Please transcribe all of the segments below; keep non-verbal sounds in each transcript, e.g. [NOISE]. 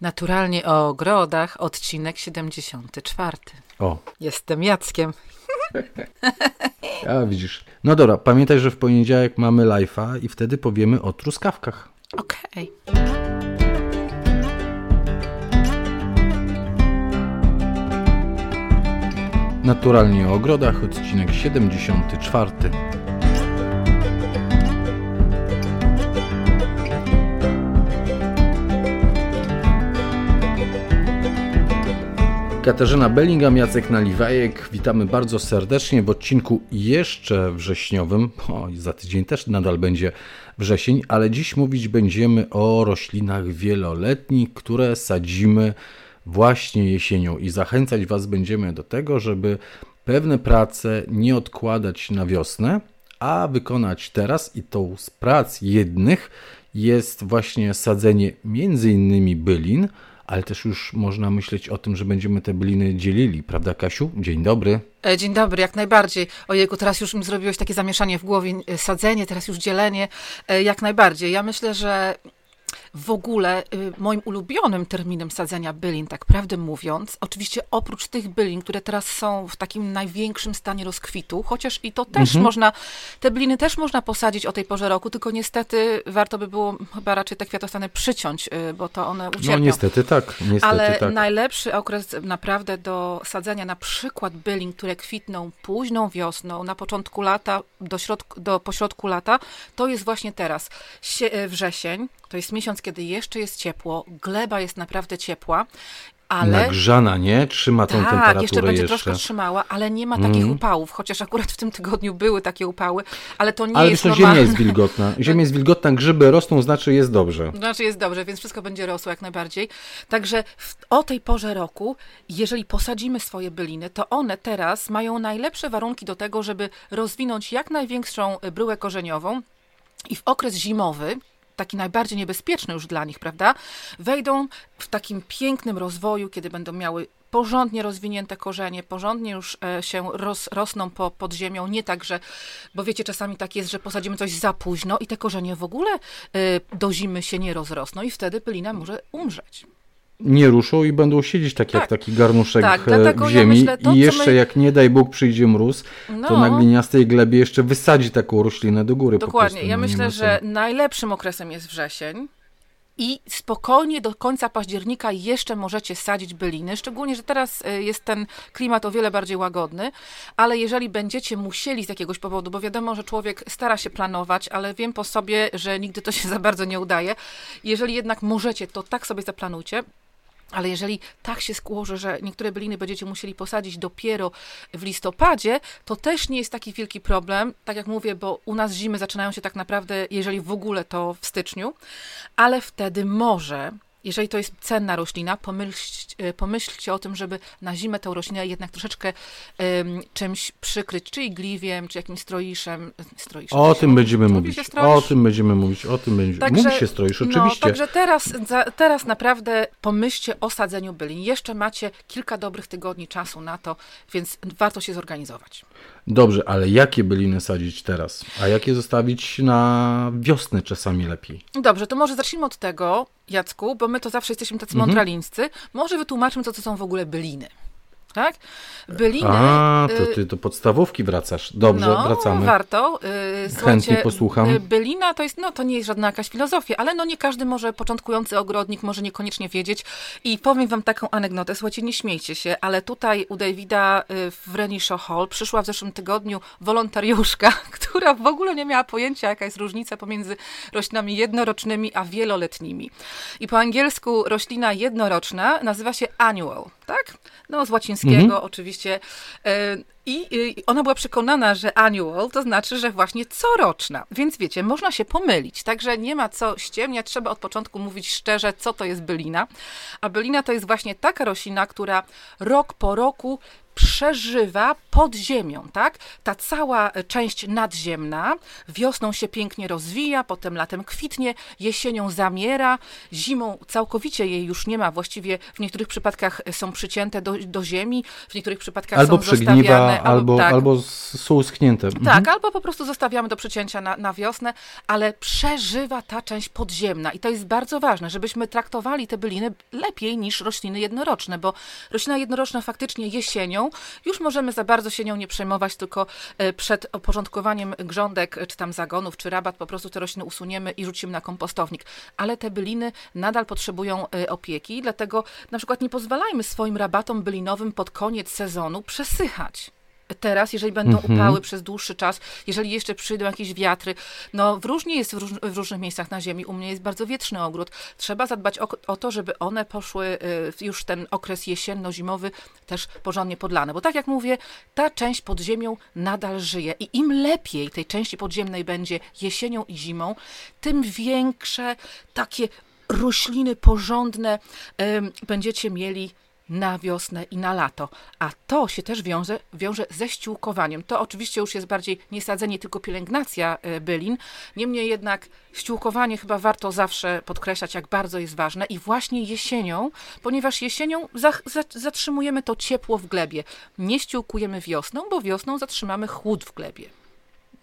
Naturalnie o ogrodach, odcinek 74. O, Jestem Jackiem. [LAUGHS] a widzisz. No dobra, pamiętaj, że w poniedziałek mamy live'a i wtedy powiemy o truskawkach. Okej. Naturalnie o ogrodach, odcinek 74. Katarzyna Bellingham, Jacek Naliwajek. Witamy bardzo serdecznie w odcinku jeszcze wrześniowym. O, za tydzień też nadal będzie wrzesień, ale dziś mówić będziemy o roślinach wieloletnich, które sadzimy właśnie jesienią i zachęcać Was będziemy do tego, żeby pewne prace nie odkładać na wiosnę, a wykonać teraz i tą z prac jednych jest właśnie sadzenie między innymi bylin, ale też już można myśleć o tym, że będziemy te byliny dzielili, prawda Kasiu? Dzień dobry. E, Dzień dobry, jak najbardziej. Ojejku, teraz już mi zrobiłeś takie zamieszanie w głowie, e, sadzenie, teraz już dzielenie. E, Jak najbardziej. Ja myślę, że w ogóle y, moim ulubionym terminem sadzenia bylin, tak prawdę mówiąc, oczywiście oprócz tych bylin, które teraz są w takim największym stanie rozkwitu, chociaż i to też można, te byliny też można posadzić o tej porze roku, tylko niestety warto by było chyba raczej te kwiatostany przyciąć, y, bo to one ucierpią. No niestety tak, niestety Ale tak. najlepszy okres naprawdę do sadzenia na przykład bylin, które kwitną późną wiosną, na początku lata, do, środku, do pośrodku lata, to jest właśnie teraz. Sie, e, wrzesień, to jest miesiąc, kiedy jeszcze jest ciepło, gleba jest naprawdę ciepła, ale... Nagrzana, nie? Trzyma tą Tak, temperaturę jeszcze będzie jeszcze. troszkę trzymała, ale nie ma takich Mhm. upałów, chociaż akurat w tym tygodniu były takie upały, ale to nie Ale jest normalne. ziemia jest wilgotna. [LAUGHS] Ziemia jest wilgotna, grzyby rosną, znaczy jest dobrze. Znaczy jest dobrze, więc wszystko będzie rosło jak najbardziej. Także w, o tej porze roku, jeżeli posadzimy swoje byliny, to one teraz mają najlepsze warunki do tego, żeby rozwinąć jak największą bryłę korzeniową i w okres zimowy, taki najbardziej niebezpieczny już dla nich, prawda, wejdą w takim pięknym rozwoju, kiedy będą miały porządnie rozwinięte korzenie, porządnie już e, się roz, rosną po, pod ziemią, nie tak, że, bo wiecie, czasami tak jest, że posadzimy coś za późno i te korzenie w ogóle e, do zimy się nie rozrosną i wtedy bylina może umrzeć. Nie ruszą i będą siedzieć tak jak Tak. taki garnuszek Tak, e, w ja ziemi. myślę, to, I jeszcze my- jak nie daj Bóg przyjdzie mróz, to No. na gliniastej glebie jeszcze wysadzi taką roślinę do góry. Dokładnie. Ja no myślę, że najlepszym okresem jest wrzesień. I spokojnie do końca października jeszcze możecie sadzić byliny, szczególnie, że teraz y, jest ten klimat o wiele bardziej łagodny, ale jeżeli będziecie musieli z jakiegoś powodu, bo wiadomo, że człowiek stara się planować, ale wiem po sobie, że nigdy to się za bardzo nie udaje, jeżeli jednak możecie, to tak sobie zaplanujcie, ale jeżeli tak się skłoży, że niektóre byliny będziecie musieli posadzić dopiero w listopadzie, to też nie jest taki wielki problem. Tak jak mówię, bo u nas zimy zaczynają się tak naprawdę, jeżeli w ogóle, to w styczniu, ale wtedy może. Jeżeli to jest cenna roślina, pomyślcie, pomyślcie o tym, żeby na zimę tę roślinę jednak troszeczkę em, czymś przykryć, czy igliwiem, czy jakimś stroiszem. stroiszem O tym będziemy Mówi mówić. O tym będziemy mówić. O tym będzie. Mówi się stroisz, No, oczywiście. także teraz, za, teraz naprawdę pomyślcie o sadzeniu bylin. Jeszcze macie kilka dobrych tygodni czasu na to, więc warto się zorganizować. Dobrze, ale jakie byliny sadzić teraz? A jakie zostawić na wiosnę czasami lepiej? Dobrze, to może zacznijmy od tego, Jacku, bo my to zawsze jesteśmy tacy Mhm. mądralińscy. Może wytłumaczmy, co to są w ogóle byliny. Tak? Byliny... A, to y, ty do podstawówki wracasz. Dobrze, no, wracamy. warto. Yy, Chętnie posłucham. y, Bylina to jest, no to nie jest żadna jakaś filozofia, ale no nie każdy może, początkujący ogrodnik może niekoniecznie wiedzieć. I powiem wam taką anegdotę, słuchajcie, nie śmiejcie się, ale tutaj u Davida y, w Renishaw Hall przyszła w zeszłym tygodniu wolontariuszka, [LAUGHS] która w ogóle nie miała pojęcia, jaka jest różnica pomiędzy roślinami jednorocznymi a wieloletnimi. I po angielsku roślina jednoroczna nazywa się annual, tak? No z łacińskiego oczywiście. Y, I ona była przekonana, że annual to znaczy, że właśnie coroczna. Więc wiecie, można się pomylić. Także nie ma co ściemniać. Trzeba od początku mówić szczerze, co to jest bylina. A bylina to jest właśnie taka roślina, która rok po roku przeżywa pod ziemią, tak? Ta cała część nadziemna wiosną się pięknie rozwija, potem latem kwitnie, jesienią zamiera, zimą całkowicie jej już nie ma, właściwie w niektórych przypadkach są przycięte do, do ziemi, w niektórych przypadkach albo są zostawiane. Albo, tak, albo są uschnięte. Mhm. tak, albo po prostu zostawiamy do przycięcia na, na wiosnę, ale przeżywa ta część podziemna i to jest bardzo ważne, żebyśmy traktowali te byliny lepiej niż rośliny jednoroczne, bo roślina jednoroczna faktycznie jesienią, już możemy za bardzo się nią nie przejmować, tylko e, przed oporządkowaniem grządek, czy tam zagonów, czy rabat, po prostu te rośliny usuniemy i rzucimy na kompostownik. Ale te byliny nadal potrzebują e, opieki, dlatego na przykład nie pozwalajmy swoim rabatom bylinowym pod koniec sezonu przesychać teraz, jeżeli będą Mhm. upały przez dłuższy czas, jeżeli jeszcze przyjdą jakieś wiatry, no w różnie jest w, róż, w różnych miejscach na ziemi. U mnie jest bardzo wietrzny ogród. Trzeba zadbać o, o to, żeby one poszły y, już ten okres jesienno-zimowy też porządnie podlane. Bo tak jak mówię, ta część pod ziemią nadal żyje i im lepiej tej części podziemnej będzie jesienią i zimą, tym większe takie rośliny porządne em, będziecie mieli na wiosnę i na lato. A to się też wiąże, wiąże ze ściółkowaniem. To oczywiście już jest bardziej nie sadzenie, tylko pielęgnacja e, bylin. Niemniej jednak ściółkowanie chyba warto zawsze podkreślać, jak bardzo jest ważne. I właśnie jesienią, ponieważ jesienią za, za, zatrzymujemy to ciepło w glebie. Nie ściółkujemy wiosną, bo wiosną zatrzymamy chłód w glebie.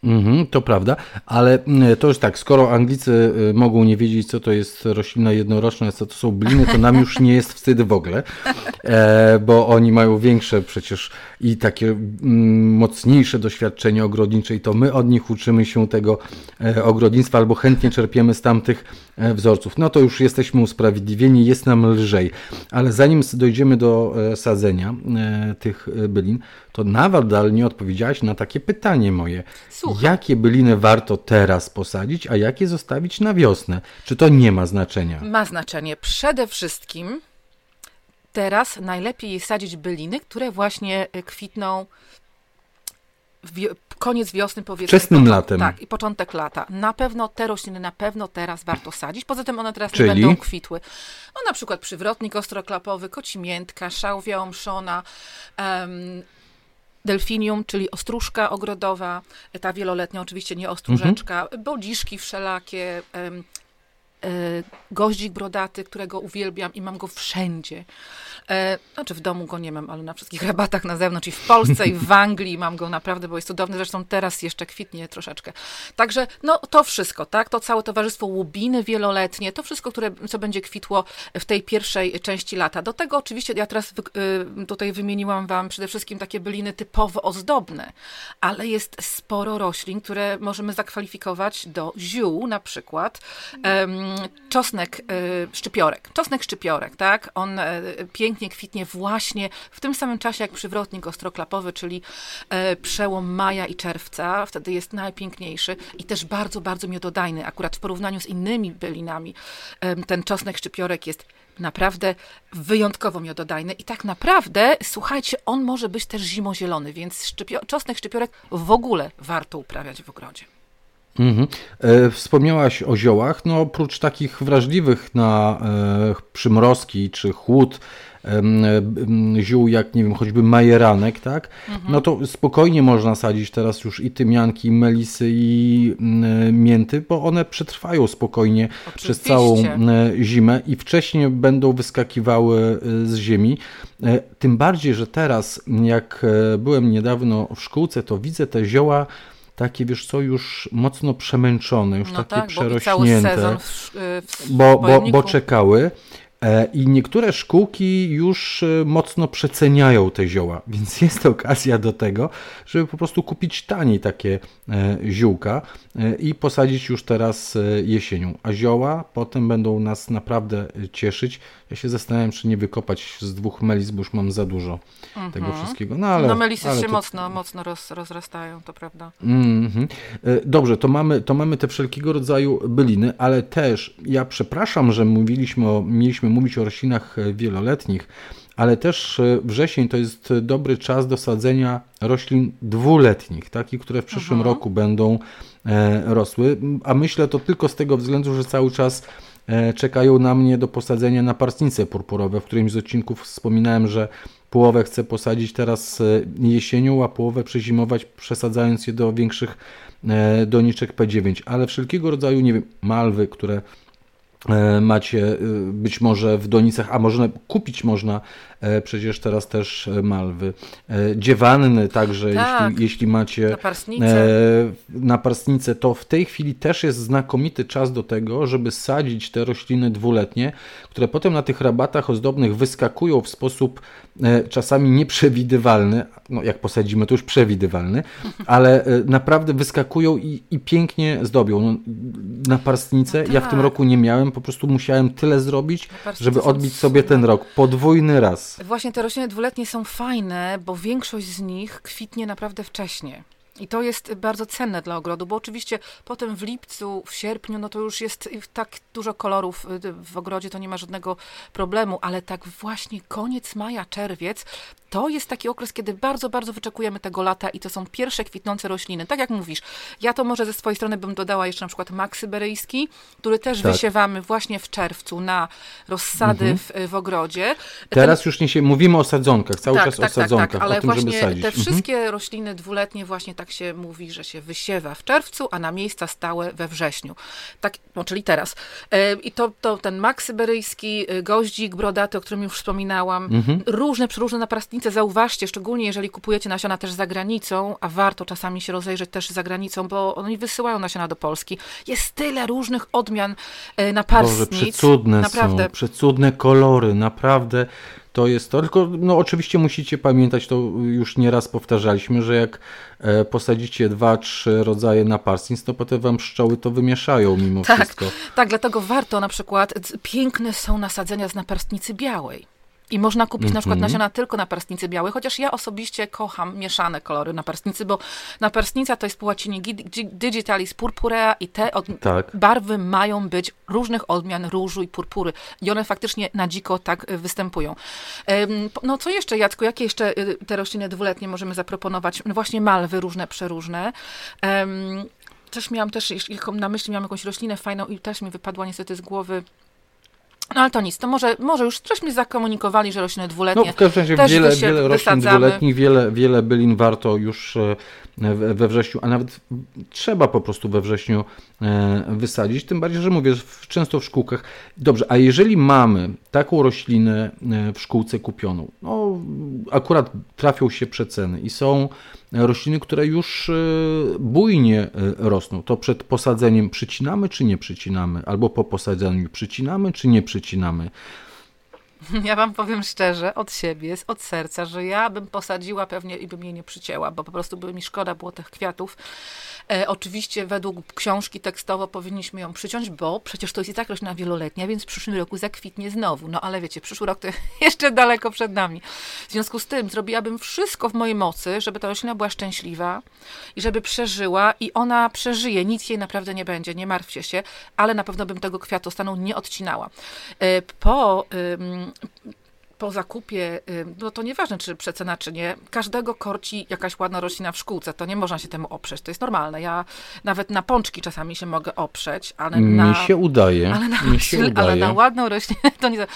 Mhm, to prawda, ale mm, to już tak, skoro Anglicy y, mogą nie wiedzieć, co to jest roślina jednoroczna, co to są bliny, to nam już nie jest wstyd w ogóle, e, bo oni mają większe przecież i takie mm, mocniejsze doświadczenie ogrodnicze i to my od nich uczymy się tego e, ogrodnictwa albo chętnie czerpiemy z tamtych wzorców. No to już jesteśmy usprawiedliwieni, jest nam lżej, ale zanim dojdziemy do e, sadzenia e, tych e, bylin, to nadal nie odpowiedziałaś na takie pytanie moje. Słucham. Jakie byliny warto teraz posadzić, a jakie zostawić na wiosnę? Czy to nie ma znaczenia? Ma znaczenie. Przede wszystkim teraz najlepiej sadzić byliny, które właśnie kwitną wio- koniec wiosny powiedzmy. Wczesnym latem. Tak, i początek lata. Na pewno te rośliny na pewno teraz warto sadzić. Poza tym one teraz Czyli? nie będą kwitły. No na przykład przywrotnik ostroklapowy, kocimiętka, szałwia omszona, em, delfinium, czyli ostróżka ogrodowa, ta wieloletnia oczywiście nie ostróżeczka, Mhm. bodziszki wszelakie, goździk brodaty, którego uwielbiam i mam go wszędzie. E, znaczy w domu go nie mam, ale na wszystkich rabatach na zewnątrz i w Polsce i w [LAUGHS] Anglii mam go naprawdę, bo jest cudowny. Zresztą teraz jeszcze kwitnie troszeczkę. Także no to wszystko, tak? To całe towarzystwo łubiny wieloletnie, to wszystko, które, co będzie kwitło w tej pierwszej części lata. Do tego oczywiście ja teraz y, tutaj wymieniłam wam przede wszystkim takie byliny typowo ozdobne, ale jest sporo roślin, które możemy zakwalifikować do ziół, na przykład em, czosnek y, szczypiorek. Czosnek szczypiorek, tak? On e, pięknie kwitnie właśnie w tym samym czasie jak przywrotnik ostroklapowy, czyli e, przełom maja i czerwca. Wtedy jest najpiękniejszy i też bardzo, bardzo miododajny. Akurat w porównaniu z innymi bylinami ten czosnek szczypiorek jest naprawdę wyjątkowo miododajny i tak naprawdę, słuchajcie, on może być też zimozielony, więc szczypio- czosnek szczypiorek w ogóle warto uprawiać w ogrodzie. Mhm. E, Wspomniałaś o ziołach. No, oprócz takich wrażliwych na e, przymrozki czy chłód ziół, jak nie wiem, choćby majeranek, tak? No to spokojnie można sadzić teraz już i tymianki, i melisy, i mm, mięty, bo one przetrwają spokojnie przez całą Oczywiście. e, zimę i wcześniej będą wyskakiwały e, z ziemi. E, Tym bardziej, że teraz, jak e, byłem niedawno w szkółce, to widzę te zioła takie, wiesz co, już mocno przemęczone, już No takie tak, bo przerośnięte bo, bo, bo pojemniku. czekały. E, I niektóre szkółki już e, mocno przeceniają te zioła, [LAUGHS] więc jest okazja do tego, żeby po prostu kupić taniej takie e, ziółka e, i posadzić już teraz jesienią. A zioła potem będą nas naprawdę cieszyć. Ja się zastanawiam, czy nie wykopać z dwóch melis, bo już mam za dużo tego wszystkiego. No, ale, no melisy ale się to- mocno, mocno roz, rozrastają, to prawda. Mhm. E, Dobrze, to mamy, to mamy te wszelkiego rodzaju byliny, ale też ja przepraszam, że mówiliśmy o, mieliśmy mówić o roślinach e, wieloletnich, ale też e, wrzesień to jest dobry czas do sadzenia roślin dwuletnich, takich, które w przyszłym roku będą rosły. A myślę to tylko z tego względu, że cały czas czekają na mnie do posadzenia naparstnice purpurowe. W którymś z odcinków wspominałem, że Połowę chcę posadzić teraz jesienią, a połowę przezimować, przesadzając je do większych doniczek P9. Ale wszelkiego rodzaju, nie wiem, malwy, które macie być może w donicach, a można kupić można E, przecież teraz też e, malwy. E, dziewanny także, tak, jeśli, jeśli macie naparstnicę. naparstnicę, to w tej chwili też jest znakomity czas do tego, żeby sadzić te rośliny dwuletnie, które potem na tych rabatach ozdobnych wyskakują w sposób czasami nieprzewidywalny, no jak posadzimy to już przewidywalny, ale naprawdę wyskakują i, i pięknie zdobią. No, naparstnicę no tak. ja w tym tak. roku nie miałem, po prostu musiałem tyle zrobić, żeby odbić sobie ten rok. Podwójny raz. Właśnie te rośliny dwuletnie są fajne, bo większość z nich kwitnie naprawdę wcześnie. I to jest bardzo cenne dla ogrodu, bo oczywiście potem w lipcu, w sierpniu, no to już jest tak dużo kolorów y, w ogrodzie, to nie ma żadnego problemu, ale tak właśnie koniec maja, czerwiec, to jest taki okres, kiedy bardzo, bardzo wyczekujemy tego lata i to są pierwsze kwitnące rośliny. Tak jak mówisz, ja to może ze swojej strony bym dodała jeszcze na przykład mak syberyjski, który też tak. wysiewamy właśnie w czerwcu na rozsady mhm. w, w, ogrodzie. Teraz Ten... już nie się, mówimy o sadzonkach, cały tak, czas tak, o sadzonkach, tak, tak, ale o tym, właśnie te mhm. wszystkie rośliny dwuletnie właśnie tak się mówi, że się wysiewa w czerwcu, a na miejsca stałe we wrześniu. Tak, no, czyli teraz. E, I to, to ten mak syberyjski, y, goździk brodaty, o którym już wspominałam, mhm. różne, przeróżne naprastnice zauważcie, szczególnie jeżeli kupujecie nasiona też za granicą, a warto czasami się rozejrzeć też za granicą, bo oni wysyłają nasiona do Polski. Jest tyle różnych odmian e, naparstnic. Boże, przecudne naprawdę. są, przecudne kolory, naprawdę to jest to. Tylko no, oczywiście musicie pamiętać, to już nieraz powtarzaliśmy, że jak e, posadzicie dwa, trzy rodzaje naparstnic, to potem wam pszczoły to wymieszają mimo tak, wszystko. Tak, dlatego warto na przykład, piękne są nasadzenia z naparstnicy białej. I można kupić mm -hmm. na przykład mhm. nasiona tylko na parstnicy białej, chociaż ja osobiście kocham mieszane kolory na parstnicy, bo naparstnica to jest po łacinie digitalis purpurea i te tak. barwy mają być różnych odmian różu i purpury. I one faktycznie na dziko tak y, występują. No co jeszcze, Jacku, jakie jeszcze y, te rośliny dwuletnie możemy zaproponować? No właśnie malwy różne, przeróżne. Coś miałam też, na myśli miałam jakąś roślinę fajną i też mi wypadła niestety z głowy no ale to nic, to może, może już żeśmy zakomunikowali, że rośliny dwuletnie. No w każdym razie też wiele, wiele roślin dwuletnich, wiele, wiele bylin warto już e, we wrześniu, a nawet trzeba po prostu we wrześniu e, wysadzić, tym bardziej, że mówię, często w szkółkach. Dobrze, a jeżeli mamy taką roślinę e, w szkółce kupioną, no akurat trafią się przeceny i są rośliny, które już bujnie rosną, to przed posadzeniem przycinamy czy nie przycinamy, albo po posadzeniu przycinamy czy nie przycinamy, przycinamy. [LAUGHS] Ja wam powiem szczerze, od siebie, od serca, że ja bym posadziła pewnie i bym jej nie przycięła, bo po prostu by mi szkoda było tych kwiatów. E, oczywiście według książki tekstowo powinniśmy ją przyciąć, bo przecież to jest i tak roślina wieloletnia, więc w przyszłym roku zakwitnie znowu. No ale wiecie, przyszły rok to [LAUGHS] jeszcze daleko przed nami. W związku z tym zrobiłabym wszystko w mojej mocy, żeby ta roślina była szczęśliwa i żeby przeżyła i ona przeżyje. Nic jej naprawdę nie będzie, nie martwcie się, ale na pewno bym tego kwiatostanu nie odcinała. E, po po zakupie, no to nieważne, czy przecena, czy nie, każdego korci jakaś ładna roślina w szkółce. To nie można się temu oprzeć. To jest normalne. Ja nawet na pączki czasami się mogę oprzeć, ale na... Mi się udaje. [LAUGHS] Ale na, mi się udaje. Ale na ładną roślinę to nie...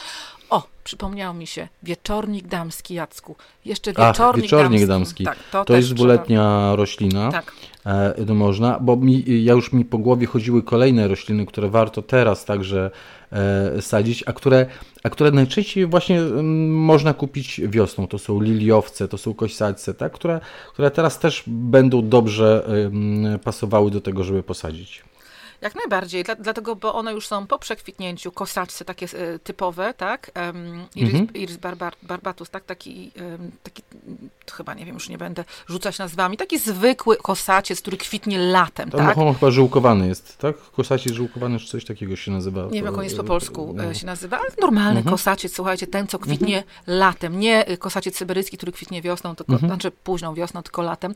O, przypomniało mi się, wieczornik damski, Jacku. Jeszcze wieczornik, Ach, wieczornik damski. damski. Tak, to, to jest dwuletnia roślina. Tak. E, można, bo mi, ja już mi po głowie chodziły kolejne rośliny, które warto teraz także e, sadzić, a które, a które najczęściej właśnie mm, można kupić wiosną. To są liliowce, to są kośsadce, tak? które, które teraz też będą dobrze m, pasowały do tego, żeby posadzić. Jak najbardziej, Dla, dlatego, bo one już są po przekwitnięciu, kosaczce takie y, typowe, tak? Um, Iris, mhm. Iris barbar, barbatus, tak? Taki, um, taki, chyba nie wiem, już nie będę rzucać nazwami, taki zwykły kosaciec, który kwitnie latem, to tak? Chyba żółkowany jest, tak? Kosaciec żółkowany, czy coś takiego się nazywa? Nie wiem, jak on jest po polsku no. się nazywa, ale normalny mhm. kosaciec, słuchajcie, ten, co kwitnie mhm. latem, nie y, kosaciec syberyjski, który kwitnie wiosną, tylko, mhm. znaczy późną wiosną, tylko latem.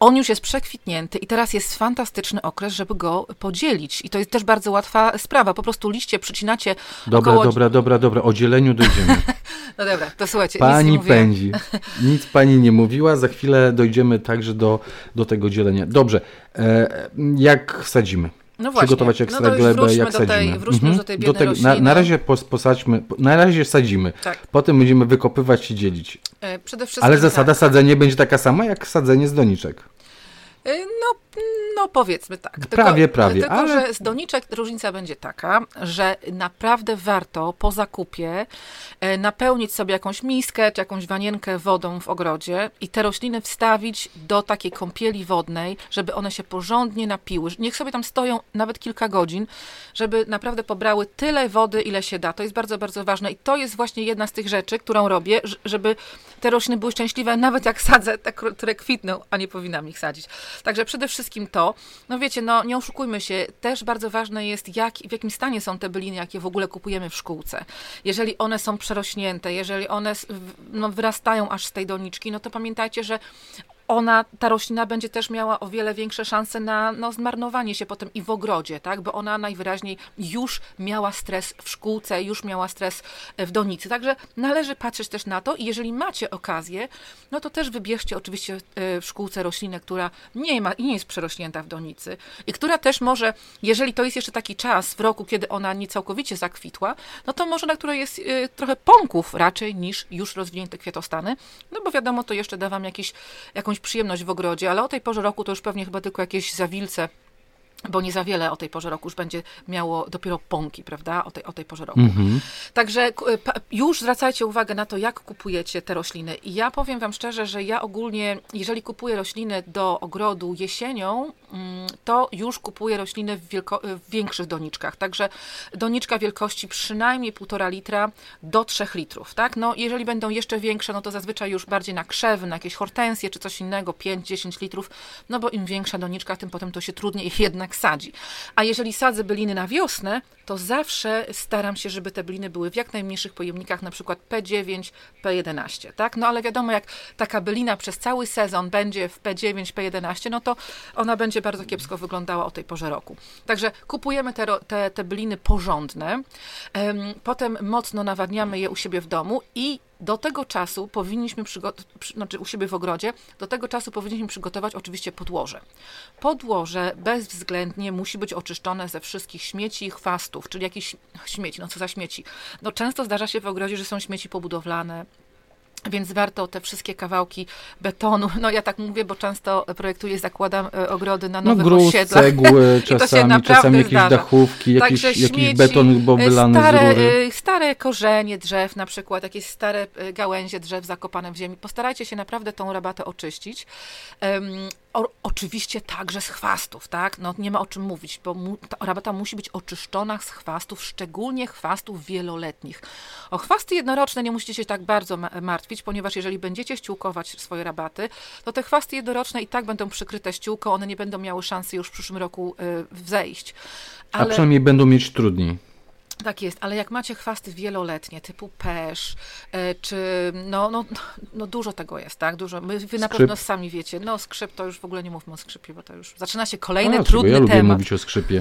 On już jest przekwitnięty i teraz jest fantastyczny okres, żeby go podzielić i to jest też bardzo łatwa sprawa. Po prostu liście przycinacie Dobra, około... dobra, dobra, dobra. O dzieleniu dojdziemy. [LAUGHS] no dobra, to słuchajcie. Pani pędzi. [LAUGHS] Nic pani nie mówiła. Za chwilę dojdziemy także do, do tego dzielenia. Dobrze. E, jak sadzimy? No właśnie. Przygotować ekstra no glebę, jak sadzimy. Tej, wróćmy mhm. do tej do tego, na, na, razie posadźmy, na razie sadzimy. Tak. Potem będziemy wykopywać i dzielić. E, przede wszystkim Ale zasada tak. sadzenia będzie taka sama jak sadzenie z doniczek. E, No, no powiedzmy tak. Tylko, Prawie, prawie, Tylko, ale- że z doniczek różnica będzie taka, że naprawdę warto po zakupie e, napełnić sobie jakąś miskę czy jakąś wanienkę wodą w ogrodzie i te rośliny wstawić do takiej kąpieli wodnej, żeby one się porządnie napiły. Niech sobie tam stoją nawet kilka godzin, żeby naprawdę pobrały tyle wody, ile się da. To jest bardzo, bardzo ważne i to jest właśnie jedna z tych rzeczy, którą robię, żeby te rośliny były szczęśliwe, nawet jak sadzę te, które kwitną, a nie powinnam ich sadzić. Także przede wszystkim to, no wiecie, no nie oszukujmy się, też bardzo ważne jest, jak, w jakim stanie są te byliny, jakie w ogóle kupujemy w szkółce. Jeżeli one są przerośnięte, jeżeli one no, wyrastają aż z tej doniczki, no to pamiętajcie, że ona, ta roślina będzie też miała o wiele większe szanse na no, zmarnowanie się potem i w ogrodzie, tak? Bo ona najwyraźniej już miała stres w szkółce, już miała stres e, w donicy. Także należy patrzeć też na to i jeżeli macie okazję, no to też wybierzcie oczywiście e, w szkółce roślinę, która nie ma i nie jest przerośnięta w donicy i która też może, jeżeli to jest jeszcze taki czas w roku, kiedy ona nie całkowicie zakwitła, no to może na której jest e, trochę pąków raczej niż już rozwinięte kwiatostany, no bo wiadomo, to jeszcze da wam jakiś, jakąś przyjemność w ogrodzie, ale o tej porze roku to już pewnie chyba tylko jakieś zawilce, bo nie za wiele o tej porze roku już będzie miało dopiero pąki, prawda, o tej, o tej porze roku. Także k- pa- już zwracajcie uwagę na to, jak kupujecie te rośliny. I ja powiem Wam szczerze, że ja ogólnie, jeżeli kupuję rośliny do ogrodu jesienią, to już kupuję rośliny w, w większych doniczkach. Także doniczka wielkości przynajmniej 1,5 litra do 3 litrów, tak? No, jeżeli będą jeszcze większe, no to zazwyczaj już bardziej na krzewy, na jakieś hortensje czy coś innego, 5-10 litrów, no bo im większa doniczka, tym potem to się trudniej [LAUGHS] jednak sadzi. A jeżeli sadzę byliny na wiosnę, to zawsze staram się, żeby te byliny były w jak najmniejszych pojemnikach, na przykład P9, P11, tak? No ale wiadomo, jak taka bylina przez cały sezon będzie w P9, P11, no to ona będzie bardzo kiepsko wyglądała o tej porze roku. Także kupujemy te, te, te byliny porządne, em, potem mocno nawadniamy je u siebie w domu i do tego czasu powinniśmy przygotować, znaczy u siebie w ogrodzie, do tego czasu powinniśmy przygotować oczywiście podłoże. Podłoże bezwzględnie musi być oczyszczone ze wszystkich śmieci i chwastów, czyli jakichś śmieci, no co za śmieci. No często zdarza się w ogrodzie, że są śmieci pobudowlane, więc warto te wszystkie kawałki betonu, no ja tak mówię, bo często projektuję, zakładam e, ogrody na No nowych gruz, osiedlach. cegły, [LAUGHS] czasami, czasami jakieś zdarza. dachówki, jakiś, Także jakiś śmieci, beton bo wylany stare, z rury. e, stare korzenie drzew na przykład, jakieś stare e, gałęzie drzew zakopane w ziemi. Postarajcie się naprawdę tą rabatę oczyścić. Em, o, oczywiście także z chwastów, tak? No nie ma o czym mówić, bo mu, ta rabata musi być oczyszczona z chwastów, szczególnie chwastów wieloletnich. O chwasty jednoroczne nie musicie się tak bardzo ma- martwić, ponieważ jeżeli będziecie ściółkować swoje rabaty, to te chwasty jednoroczne i tak będą przykryte ściółką, one nie będą miały szansy już w przyszłym roku y, wzejść. A przynajmniej będą mieć trudniej. Tak jest, ale jak macie chwasty wieloletnie, typu pesz, e, czy no, no, no dużo tego jest, tak? Dużo. My, wy na Skrzyp. pewno sami wiecie. No skrzyp to już w ogóle nie mówmy o skrzypie, bo to już zaczyna się kolejny A, trudny ja lubię temat. mówić o skrzypie.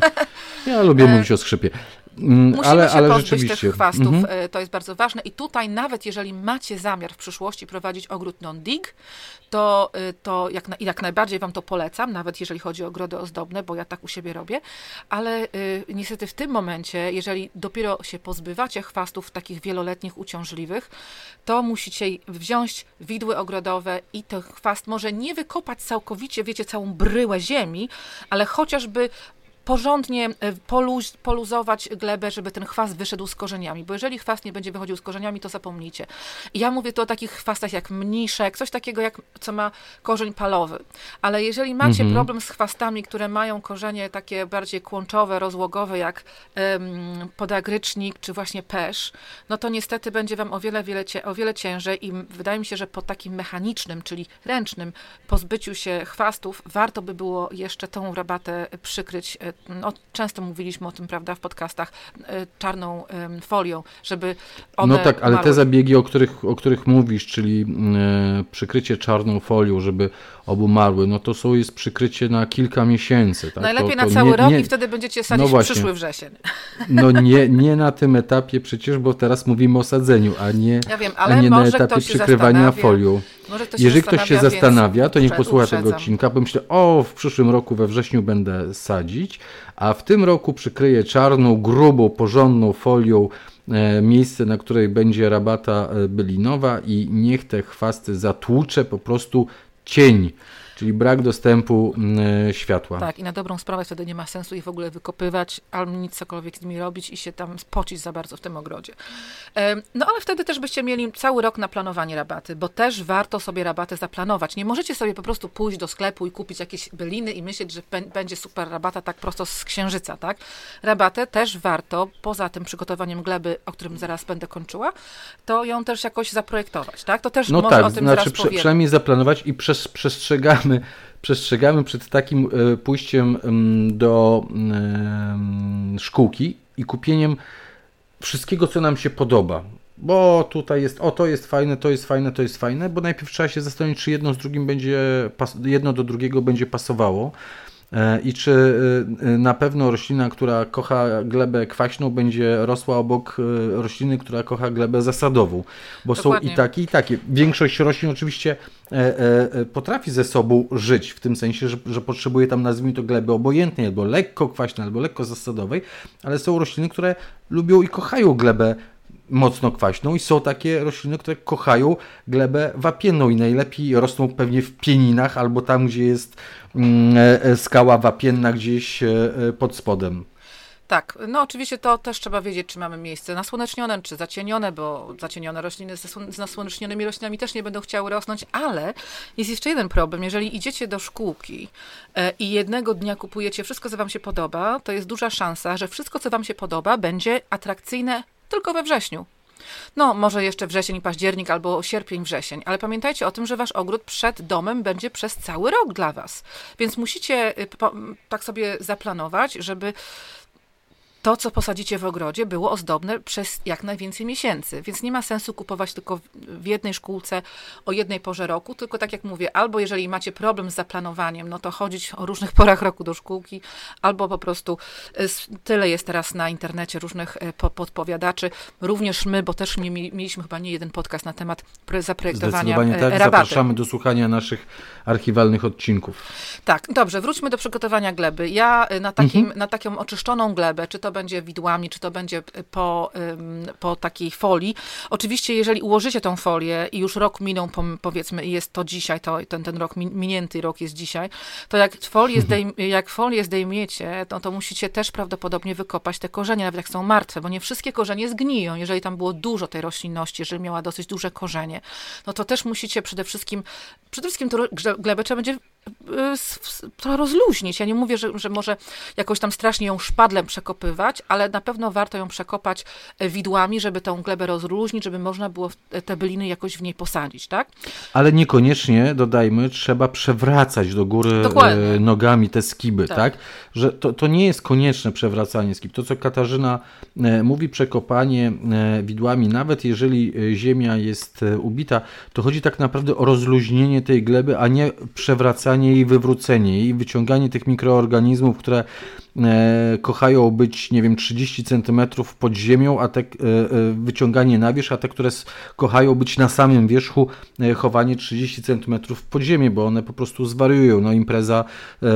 Ja lubię [LAUGHS] mówić o skrzypie. Mm, Musimy ale, się ale pozbyć tych chwastów, Mhm. e, to jest bardzo ważne. I tutaj nawet jeżeli macie zamiar w przyszłości prowadzić ogród non-dig, to, e, to jak, na, jak najbardziej Wam to polecam, nawet jeżeli chodzi o ogrody ozdobne, bo ja tak u siebie robię, ale e, niestety w tym momencie, jeżeli dopiero się pozbywacie chwastów takich wieloletnich, uciążliwych, to musicie wziąć widły ogrodowe i ten chwast może nie wykopać całkowicie, wiecie, całą bryłę ziemi, ale chociażby porządnie e, poluz, poluzować glebę, żeby ten chwast wyszedł z korzeniami, bo jeżeli chwast nie będzie wychodził z korzeniami, to zapomnijcie. I ja mówię tu o takich chwastach jak mniszek, coś takiego jak, co ma korzeń palowy. Ale jeżeli macie Mhm. problem z chwastami, które mają korzenie takie bardziej kłączowe, rozłogowe, jak em, podagrycznik czy właśnie pesz, no to niestety będzie wam o wiele, wiele, o wiele ciężej i wydaje mi się, że po takim mechanicznym, czyli ręcznym pozbyciu się chwastów, warto by było jeszcze tą rabatę przykryć e, no, często mówiliśmy o tym, prawda, w podcastach, e, czarną folią, żeby one No tak, ale te umarły. zabiegi, o których, o których mówisz, czyli e, przykrycie czarną folią, żeby obumarły, no to są, jest przykrycie na kilka miesięcy. Tak? Najlepiej to, na to cały nie, rok nie, i wtedy będziecie sadzić No właśnie. przyszły wrzesień. [LAUGHS] No nie, nie na tym etapie przecież, bo teraz mówimy o sadzeniu, a nie, Ja wiem, a nie na etapie przykrywania folią. Ktoś Jeżeli ktoś się zastanawia, to niech posłucha tego uprzedzam. odcinka, bo myślę, o, w przyszłym roku we wrześniu będę sadzić, a w tym roku przykryję czarną, grubą, porządną folią e, miejsce, na której będzie rabata e, bylinowa i niech te chwasty zatłucze po prostu cień czyli brak dostępu mm, światła. Tak, i na dobrą sprawę wtedy nie ma sensu ich w ogóle wykopywać, albo nic cokolwiek z nimi robić i się tam pocić za bardzo w tym ogrodzie. No ale wtedy też byście mieli cały rok na planowanie rabaty, bo też warto sobie rabaty zaplanować. Nie możecie sobie po prostu pójść do sklepu i kupić jakieś byliny i myśleć, że będzie super rabata tak prosto z księżyca, tak? Rabatę też warto, poza tym przygotowaniem gleby, o którym zaraz będę kończyła, to ją też jakoś zaprojektować, tak? To też no może tak, o tym znaczy zaraz prze, przynajmniej zaplanować i przez, przestrzegamy przestrzegamy, przestrzegamy przed takim e, pójściem do szkółki i kupieniem wszystkiego, co nam się podoba. Bo tutaj jest, o to jest fajne, to jest fajne, to jest fajne, bo najpierw trzeba się zastanowić, czy jedno z drugim będzie, jedno do drugiego będzie pasowało. E, i czy e, e, na pewno roślina, która kocha glebę kwaśną, będzie rosła obok rośliny, która kocha glebę zasadową, bo Dokładnie. są i takie, i takie. Większość roślin oczywiście potrafi ze sobą żyć, w tym sensie, że, że potrzebuje tam, nazwijmy to, gleby obojętnej, albo lekko kwaśnej, albo lekko zasadowej, ale są rośliny, które lubią i kochają glebę mocno kwaśną i są takie rośliny, które kochają glebę wapienną i najlepiej rosną pewnie w pieninach albo tam, gdzie jest mm, e, e, skała wapienna gdzieś e, pod spodem. Tak, no oczywiście to też trzeba wiedzieć, czy mamy miejsce nasłonecznione, czy zacienione, bo zacienione rośliny z nasłonecznionymi roślinami też nie będą chciały rosnąć, ale jest jeszcze jeden problem. Jeżeli idziecie do szkółki i jednego dnia kupujecie wszystko, co wam się podoba, to jest duża szansa, że wszystko, co wam się podoba, będzie atrakcyjne tylko we wrześniu. No, może jeszcze wrzesień, październik albo sierpień, wrzesień, ale pamiętajcie o tym, że wasz ogród przed domem będzie przez cały rok dla was. Więc musicie y, tak sobie zaplanować, żeby to, co posadzicie w ogrodzie, było ozdobne przez jak najwięcej miesięcy. Więc nie ma sensu kupować tylko w jednej szkółce o jednej porze roku, tylko tak jak mówię, albo jeżeli macie problem z zaplanowaniem, no to chodzić o różnych [LAUGHS] porach roku do szkółki, albo po prostu y, tyle jest teraz na internecie różnych y, podpowiadaczy. Również my, bo też mieliśmy chyba nie jeden podcast na temat zaprojektowania Zdecydowanie tak, rabaty. zapraszamy do słuchania naszych archiwalnych odcinków. Tak, dobrze, wróćmy do przygotowania gleby. Ja y, na, takim, mhm. na taką oczyszczoną glebę, czy to będzie widłami, czy to będzie po, po takiej folii. Oczywiście, jeżeli ułożycie tą folię i już rok minął, powiedzmy, i jest to dzisiaj, to, ten, ten rok, minięty rok jest dzisiaj, to jak folię, [LAUGHS] zdejm, jak folię zdejmiecie, to, to musicie też prawdopodobnie wykopać te korzenie, nawet jak są martwe, bo nie wszystkie korzenie zgniją. Jeżeli tam było dużo tej roślinności, jeżeli miała dosyć duże korzenie, no to też musicie przede wszystkim, przede wszystkim to glebę trzeba będzie trochę rozluźnić. Ja nie mówię, że, że może jakoś tam strasznie ją szpadlem przekopywać, ale na pewno warto ją przekopać e, widłami, żeby tą glebę rozluźnić, żeby można było te byliny jakoś w niej posadzić, tak? Ale niekoniecznie, dodajmy, trzeba przewracać do góry Dokładnie. E, nogami te skiby, tak? tak? Że to, to nie jest konieczne przewracanie skib. To, co Katarzyna e, mówi, przekopanie widłami, nawet jeżeli ziemia jest ubita, to chodzi tak naprawdę o rozluźnienie tej gleby, a nie przewracanie i wywrócenie i wyciąganie tych mikroorganizmów, które kochają być, nie wiem, 30 cm pod ziemią, a te e, e, wyciąganie na wierzch, a te, które kochają być na samym wierzchu, e, chowanie 30 cm pod ziemię, bo one po prostu zwariują. No impreza e,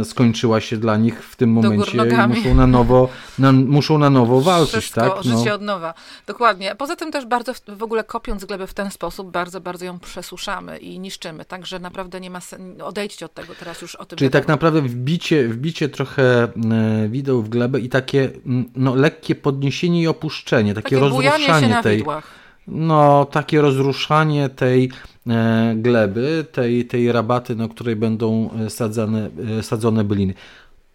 e, skończyła się dla nich w tym momencie i muszą na nowo, na, muszą na nowo walczyć. Wszystko, tak? No. życie od nowa. Dokładnie. Poza tym też bardzo, w ogóle kopiąc glebę w ten sposób, bardzo, bardzo ją przesuszamy i niszczymy, także naprawdę nie ma sensu odejdźcie od tego teraz już o tym. Czyli tak naprawdę wbicie, wbicie trochę e, wideł w glebę i takie no, lekkie podniesienie i opuszczenie, takie, takie rozruszanie tej. No, takie rozruszanie tej e, gleby, tej, tej rabaty, na której będą e, sadzane, sadzone byliny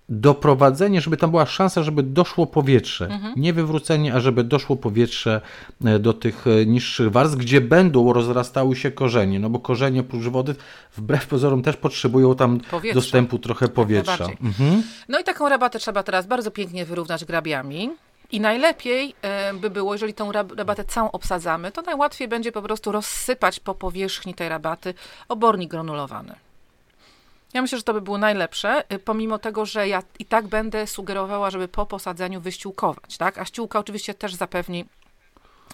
doprowadzenie, żeby tam była szansa, żeby doszło powietrze. Mhm. Nie wywrócenie, a żeby doszło powietrze e, do tych e, niższych warstw, gdzie będą rozrastały się korzenie, no bo korzenie oprócz wody wbrew pozorom też potrzebują tam powietrze. dostępu trochę powietrza. Mhm. No i taką rabatę trzeba teraz bardzo pięknie wyrównać grabiami. I najlepiej e, by było, jeżeli tą rabatę całą obsadzamy, to najłatwiej będzie po prostu rozsypać po powierzchni tej rabaty obornik granulowany. Ja myślę, że to by było najlepsze, y, pomimo tego, że ja i tak będę sugerowała, żeby po posadzeniu wyściółkować, tak? A ściółka oczywiście też zapewni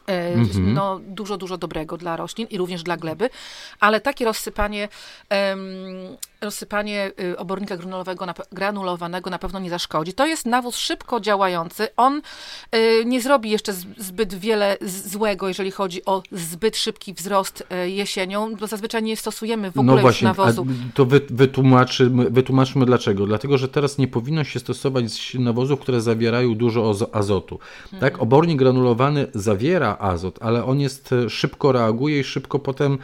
mm -hmm. no, dużo, dużo dobrego dla roślin i również dla gleby, ale takie rozsypanie um, rozsypanie y, obornika granulowego, na, granulowanego na pewno nie zaszkodzi. To jest nawóz szybko działający. On y, nie zrobi jeszcze zbyt wiele złego, jeżeli chodzi o zbyt szybki wzrost y, jesienią, bo zazwyczaj nie stosujemy w ogóle no właśnie, nawozu. to wy, wytłumaczymy, wytłumaczmy dlaczego. Dlatego, że teraz nie powinno się stosować nawozów, które zawierają dużo azotu. Mhm. Tak, obornik granulowany zawiera azot, ale on jest szybko reaguje i szybko potem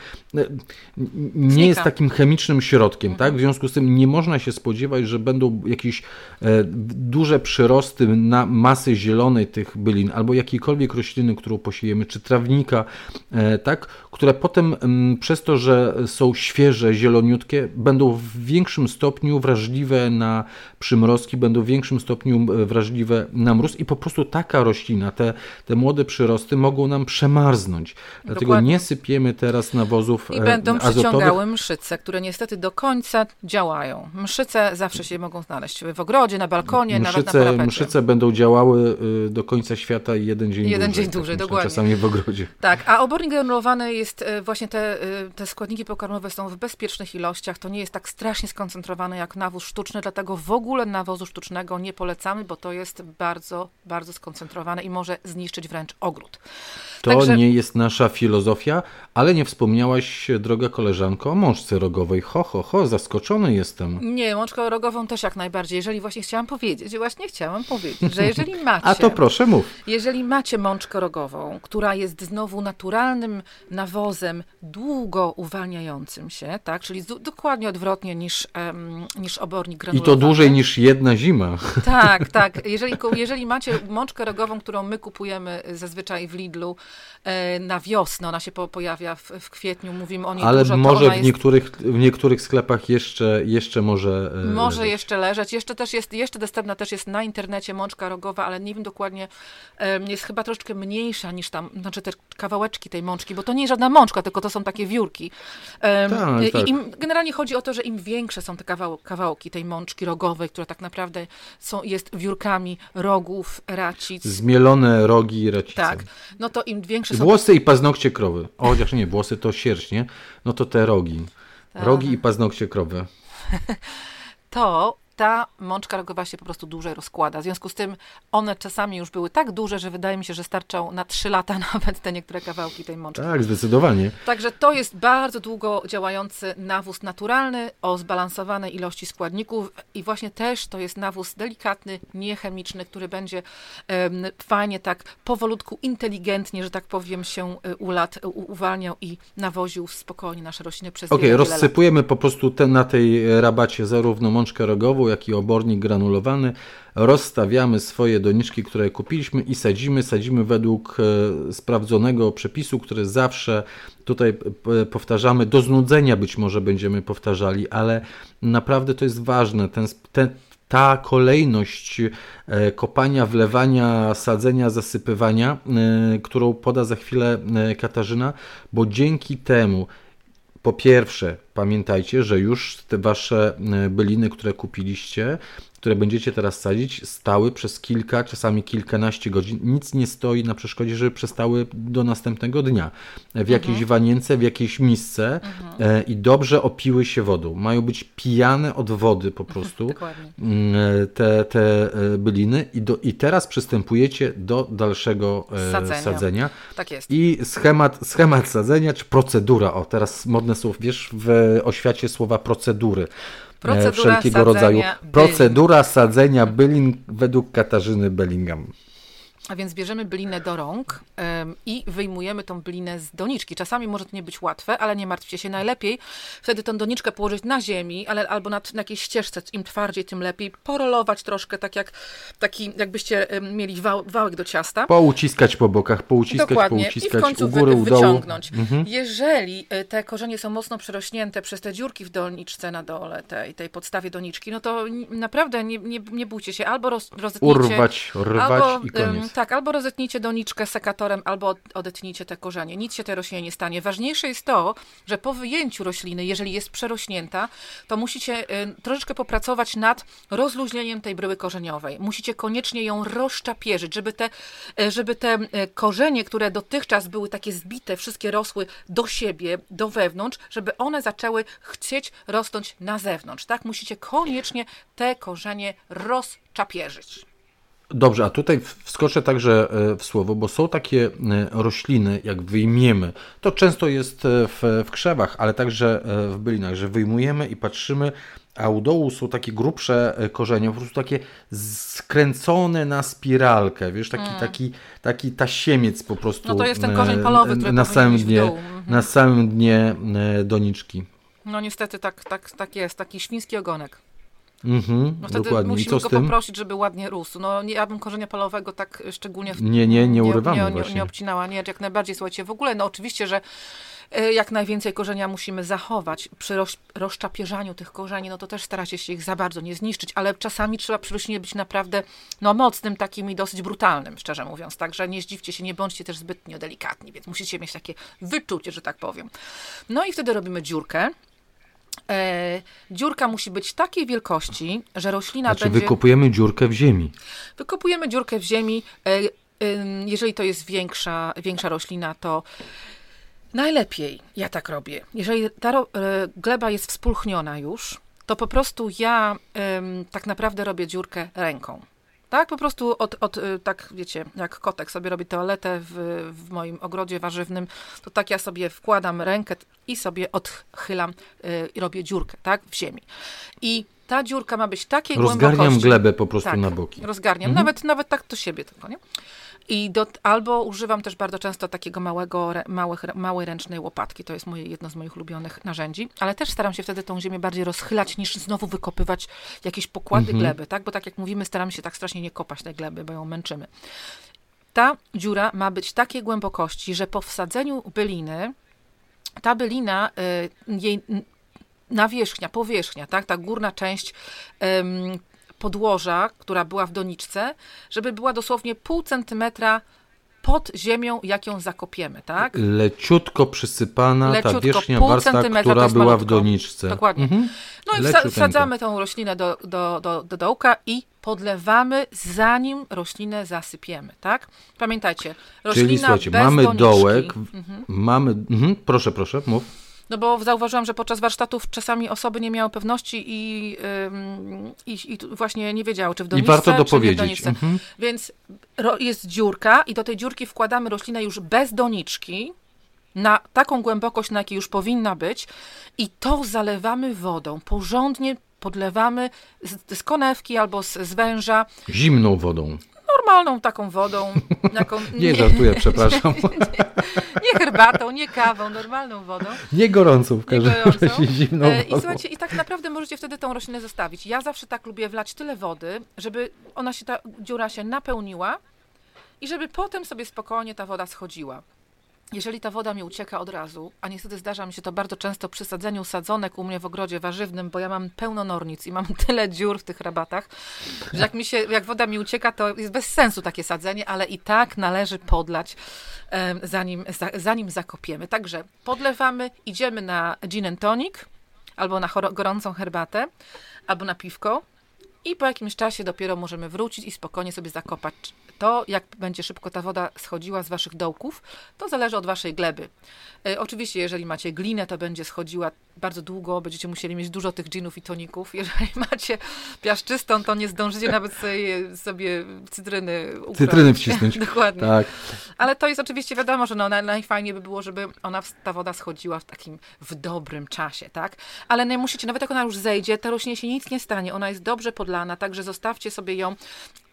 nie Znika. jest takim chemicznym środkiem, tak? W związku z tym nie można się spodziewać, że będą jakieś e, duże przyrosty na masy zielonej tych bylin albo jakiejkolwiek rośliny, którą posiejemy, czy trawnika, e, tak? Które potem m, przez to, że są świeże, zieloniutkie, będą w większym stopniu wrażliwe na przymrozki, będą w większym stopniu wrażliwe na mróz i po prostu taka roślina, te, te młode przyrosty mogą nam przemarznąć. Dlatego Dokładnie. nie sypiemy teraz nawozów I e, będą azotowych. przyciągały mszyce, które niestety do końca działają. Mszyce zawsze się mogą znaleźć w ogrodzie, na balkonie, mszyce, nawet na parapecie. Mszyce będą działały y, do końca świata i jeden dzień jeden dłużej. dzień dłużej, tak dokładnie. Czasami w ogrodzie. Tak, a obornik granulowany jest y, właśnie te, y, te składniki pokarmowe są w bezpiecznych ilościach. To nie jest tak strasznie skoncentrowane jak nawóz sztuczny, dlatego w ogóle nawozu sztucznego nie polecamy, bo to jest bardzo, bardzo skoncentrowane i może zniszczyć wręcz ogród. To Także... nie jest nasza filozofia, ale nie wspomniałaś, droga koleżanko, o mączce rogowej. Ho, ho, ho, zaskoczony jestem. Nie, mączkę rogową też jak najbardziej. Jeżeli właśnie chciałam powiedzieć, właśnie chciałam powiedzieć, że jeżeli [LAUGHS] macie... A to proszę mów. Jeżeli macie mączkę rogową, która jest znowu naturalnym nawozem, długo uwalniającym się, tak, czyli dokładnie odwrotnie niż, um, niż obornik granulowany. I to dłużej niż jedna zima. Tak, [LAUGHS] tak. Jeżeli, jeżeli macie mączkę rogową, którą my kupujemy zazwyczaj w Lidlu, E, na wiosnę. Ona się po, pojawia w, w, kwietniu, mówimy o niej Ale dużo. może w, jest... niektórych, w niektórych sklepach jeszcze, jeszcze może e, Może leżeć. jeszcze leżeć. Jeszcze też jest, jeszcze dostępna też jest na internecie mączka rogowa, ale nie wiem dokładnie, jest chyba troszeczkę mniejsza niż tam, znaczy te kawałeczki tej mączki, bo to nie jest żadna mączka, tylko to są takie wiórki. Tak, I tak. Im, generalnie chodzi o to, że im większe są te kawał, kawałki tej mączki rogowej, która tak naprawdę są, jest wiórkami rogów, racic. Zmielone rogi i racice. Tak, no to im większe są... Włosy i paznokcie krowy. O, chociaż nie, włosy to sierść, nie? No to te rogi. Tak. Rogi i paznokcie krowy. [LAUGHS] to ta mączka rogowa się po prostu dłużej rozkłada. W związku z tym one czasami już były tak duże, że wydaje mi się, że starczą na trzy lata [LAUGHS] nawet te niektóre kawałki tej mączki. Tak, zdecydowanie. Także to jest bardzo długo działający nawóz naturalny o zbalansowanej ilości składników i właśnie też to jest nawóz delikatny, niechemiczny, który będzie um, fajnie tak powolutku, inteligentnie, że tak powiem, się e, ulat, uwalniał i nawoził spokojnie nasze rośliny przez Okej, okay, rozsypujemy po prostu ten, na tej rabacie zarówno mączkę rogową, jak i obornik granulowany. Rozstawiamy swoje doniczki, które kupiliśmy i sadzimy. Sadzimy według e, sprawdzonego przepisu, który zawsze tutaj powtarzamy. Do znudzenia być może będziemy powtarzali, ale naprawdę to jest ważne. Ten, ten, ta kolejność e, kopania, wlewania, sadzenia, zasypywania, e, którą poda za chwilę Katarzyna, bo dzięki temu po pierwsze, pamiętajcie, że już te wasze byliny, które kupiliście, które będziecie teraz sadzić, stały przez kilka, czasami kilkanaście godzin. Nic nie stoi na przeszkodzie, żeby przestały do następnego dnia. W jakiejś mhm. wanience, w jakiejś misce mhm. e, i dobrze opiły się wodą. Mają być pijane od wody po [LAUGHS] prostu. Mm, e, te, te e, byliny I, do, i teraz przystępujecie do dalszego sadzenia. sadzenia. Tak jest. I schemat, schemat sadzenia, czy procedura, o teraz modne są, wiesz, w oświacie słowa procedury. Procedura wszelkiego rodzaju. Procedura sadzenia bylin według Katarzyny Bellingham. A więc bierzemy bylinę do rąk ym, i wyjmujemy tą bylinę z doniczki. Czasami może to nie być łatwe, ale nie martwcie się najlepiej. Wtedy tę doniczkę położyć na ziemi, ale albo na, na jakiejś ścieżce, im twardziej, tym lepiej. Porolować troszkę, tak jak taki, jakbyście ym, mieli wał, wałek do ciasta. Pouciskać po bokach, pouciskać, Dokładnie. pouciskać, I w końcu u góry, wy, wyciągnąć. Mhm. Jeżeli y, te korzenie są mocno przerośnięte przez te dziurki w doniczce na dole, tej, tej podstawie doniczki, no to naprawdę nie, nie, nie bójcie się, albo roz, Urwać, rwać albo, i koniec Tak, albo rozetnijcie doniczkę sekatorem, albo odetnijcie te korzenie. Nic się tej roślinie nie stanie. Ważniejsze jest to, że po wyjęciu rośliny, jeżeli jest przerośnięta, to musicie y, troszeczkę popracować nad rozluźnieniem tej bryły korzeniowej. Musicie koniecznie ją rozczapierzyć, żeby te, y, żeby te y, korzenie, które dotychczas były takie zbite, wszystkie rosły do siebie, do wewnątrz, żeby one zaczęły chcieć rosnąć na zewnątrz. Tak? Musicie koniecznie te korzenie rozczapierzyć. Dobrze, a tutaj wskoczę także e, w słowo, bo są takie e, rośliny, jak wyjmiemy, to często jest e, w, w krzewach, ale także w bylinach, że wyjmujemy i patrzymy, a u dołu są takie grubsze korzenie, po prostu takie skręcone na spiralkę, wiesz, taki, mm. taki, taki tasiemiec po prostu. No to jest ten korzeń polowy, który na samym dnie, mhm. na samym dnie doniczki. No niestety tak, tak, tak jest, taki świński ogonek. Mhm, no wtedy dokładnie. musimy go poprosić, żeby ładnie rósł. No nie, ja bym korzenia polowego tak szczególnie... W, nie, nie, nie urywamy nie, nie, nie, obcinała, nie, jak najbardziej, słuchajcie, w ogóle, no oczywiście, że e, jak najwięcej korzenia musimy zachować. Przy roz, rozczapierzaniu tych korzeni, no to też staracie się ich za bardzo nie zniszczyć, ale czasami trzeba przy roślinie być naprawdę no, mocnym, takim i dosyć brutalnym, szczerze mówiąc. Także nie zdziwcie się, nie bądźcie też zbytnio delikatni, więc musicie mieć takie wyczucie, że tak powiem. No i wtedy robimy dziurkę. E, dziurka musi być takiej wielkości, że roślina znaczy, będzie... wykopujemy dziurkę w ziemi. Wykopujemy dziurkę w ziemi. E, e, jeżeli to jest większa, większa roślina, to najlepiej ja tak robię. Jeżeli ta ro, e, gleba jest wspólchniona już, to po prostu ja tak naprawdę robię dziurkę ręką. Tak, po prostu od, od, y, tak wiecie, jak kotek sobie robi toaletę w, w moim ogrodzie warzywnym, to tak ja sobie wkładam rękę i sobie odchylam y, i robię dziurkę, tak, w ziemi. I ta dziurka ma być takiej Rozgarniam głębokości. glebę po prostu tak, na boki. Rozgarniam, mhm. nawet, nawet tak do siebie tylko, nie? I do, albo używam też bardzo często takiego małego, małych, małej ręcznej łopatki. To jest moje, jedno z moich ulubionych narzędzi. Ale też staram się wtedy tą ziemię bardziej rozchylać, niż znowu wykopywać jakieś pokłady mhm. gleby, tak? Bo tak jak mówimy, staramy się tak strasznie nie kopać tej gleby, bo ją męczymy. Ta dziura ma być takiej głębokości, że po wsadzeniu byliny, ta bylina, y, jej nawierzchnia, powierzchnia, tak, ta górna część podłoża, która była w doniczce, żeby była dosłownie pół centymetra pod ziemią, jak ją zakopiemy, tak? Leciutko przysypana Leciutko, ta wierzchnia warstwa, która była w doniczce. Dokładnie. Mhm. No i wsadzamy tą roślinę do, do, do, do dołka i podlewamy, zanim roślinę zasypiemy, tak? Pamiętajcie, roślina Czyli słuchajcie, bez mamy doniczki, dołek, mhm. mamy, mhm, proszę, proszę, mów. No bo zauważyłam, że podczas warsztatów czasami osoby nie miały pewności i, i, i właśnie nie wiedziały, czy w doniczce, I warto dopowiedzieć. Mhm. Więc jest dziurka i do tej dziurki wkładamy roślinę już bez doniczki, na taką głębokość, na jakiej już powinna być i to zalewamy wodą, porządnie podlewamy z, z konewki albo z, z węża. Zimną wodą normalną taką wodą. [LAUGHS] Nie, nie żartuję, przepraszam. [LAUGHS] Nie, nie, herbatą, nie kawą, normalną wodą. Nie gorącą w każdym razie, zimną e, wodą. I słuchajcie, i tak naprawdę możecie wtedy tą roślinę zostawić. Ja zawsze tak lubię wlać tyle wody, żeby ona się, ta dziura się napełniła i żeby potem sobie spokojnie ta woda schodziła jeżeli ta woda mi ucieka od razu, a niestety zdarza mi się to bardzo często przy sadzeniu sadzonek u mnie w ogrodzie warzywnym, bo ja mam pełno nornic i mam [LAUGHS] tyle dziur w tych rabatach, że jak mi się, jak woda mi ucieka, to jest bez sensu takie sadzenie, ale i tak należy podlać, zanim, zanim zakopiemy. Także podlewamy, idziemy na gin and tonic, albo na gorącą herbatę, albo na piwko i po jakimś czasie dopiero możemy wrócić i spokojnie sobie zakopać to, jak będzie szybko ta woda schodziła z waszych dołków, to zależy od waszej gleby. E, oczywiście, jeżeli macie glinę, to będzie schodziła bardzo długo, będziecie musieli mieć dużo tych ginów i toników. Jeżeli [LAUGHS] macie piaszczystą, to nie zdążycie nawet sobie, sobie cytryny ukroić. Cytryny wcisnąć. [LAUGHS] Dokładnie. Tak. Ale to jest oczywiście wiadomo, że no, najfajniej by było, żeby ona, ta woda schodziła w takim, w dobrym czasie, tak? Ale nie musicie, nawet jak ona już zejdzie, ta rośnie się nic nie stanie. Ona jest dobrze podlana, także zostawcie sobie ją.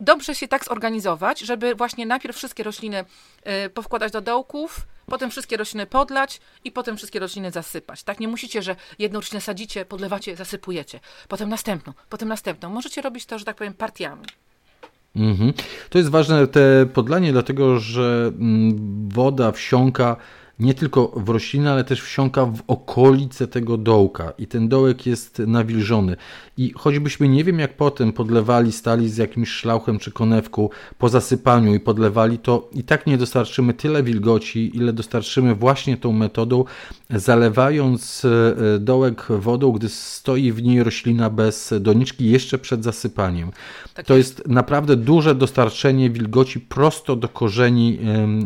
Dobrze się tak zorganizować, żeby właśnie najpierw wszystkie rośliny y, powkładać do dołków, potem wszystkie rośliny podlać i potem wszystkie rośliny zasypać. Tak, nie musicie, że jedną roślinę sadzicie, podlewacie, zasypujecie, potem następną, potem następną. Możecie robić to, że tak powiem, partiami. Mhm. To jest ważne, te podlanie, dlatego że mm, woda wsiąka nie tylko w roślinę, ale też wsiąka w okolice tego dołka i ten dołek jest nawilżony. I choćbyśmy nie wiem jak potem podlewali, stali z jakimś szlauchem czy konewką po zasypaniu i podlewali, to i tak nie dostarczymy tyle wilgoci, ile dostarczymy właśnie tą metodą, zalewając e, dołek wodą, gdy stoi w niej roślina bez doniczki jeszcze przed zasypaniem. Tak to jest. jest naprawdę duże dostarczenie wilgoci prosto do korzeni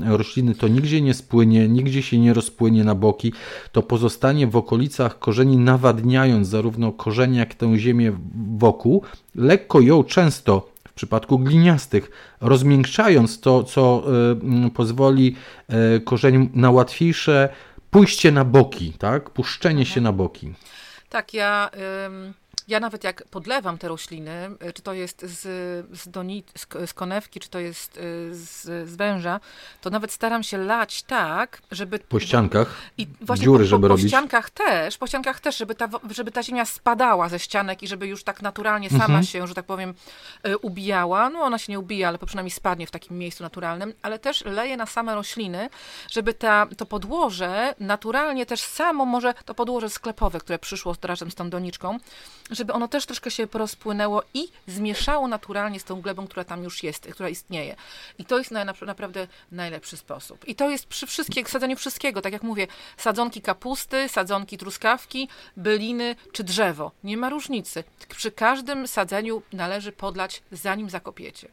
rośliny. To nigdzie nie spłynie, nigdzie się nie rozpłynie na boki. To pozostanie w okolicach korzeni, nawadniając zarówno korzenie, jak tę ziemię wokół. Lekko ją często w przypadku gliniastych, rozmiękczając to, co y, pozwoli y, korzeniom na łatwiejsze pójście na boki, tak? Puszczenie się na boki. Tak, ja. Ja nawet jak podlewam te rośliny, y, czy to jest z, z, doni, z, z konewki, czy to jest y, z, z, węża, to nawet staram się lać tak, żeby... Po ściankach? I właśnie dziury, po, żeby po, robić? Po ściankach też, po ściankach też, żeby ta, żeby ta ziemia spadała ze ścianek i żeby już tak naturalnie sama mhm. się, że tak powiem, y, ubijała. No ona się nie ubija, ale przynajmniej spadnie w takim miejscu naturalnym, ale też leję na same rośliny, żeby ta, to podłoże naturalnie też samo, może to podłoże sklepowe, które przyszło razem z tą doniczką, żeby ono też troszkę się porozpłynęło i zmieszało naturalnie z tą glebą, która tam już jest, która istnieje. I to jest na, naprawdę najlepszy sposób. I to jest przy wszystkich, sadzeniu wszystkiego, tak jak mówię, sadzonki kapusty, sadzonki truskawki, byliny czy drzewo. Nie ma różnicy. Przy każdym sadzeniu należy podlać, zanim zakopiecie.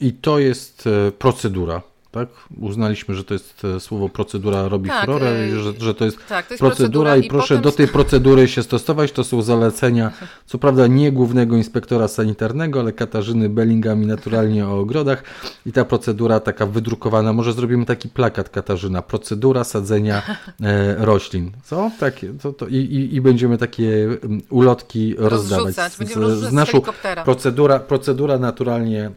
I to jest e, procedura tak? Uznaliśmy, że to jest e, słowo procedura robi tak, furorę, e, że, że to jest, tak, to jest procedura, procedura, i proszę potem... do tej procedury się stosować. To są zalecenia, co prawda nie głównego inspektora sanitarnego, ale Katarzyny Bellingham i naturalnie o ogrodach. I ta procedura taka wydrukowana, może zrobimy taki plakat Katarzyna, procedura sadzenia e, roślin. Co? Takie, to, to, i, i, będziemy takie mm, ulotki rozdawać z, z, z naszą procedura, procedura naturalnie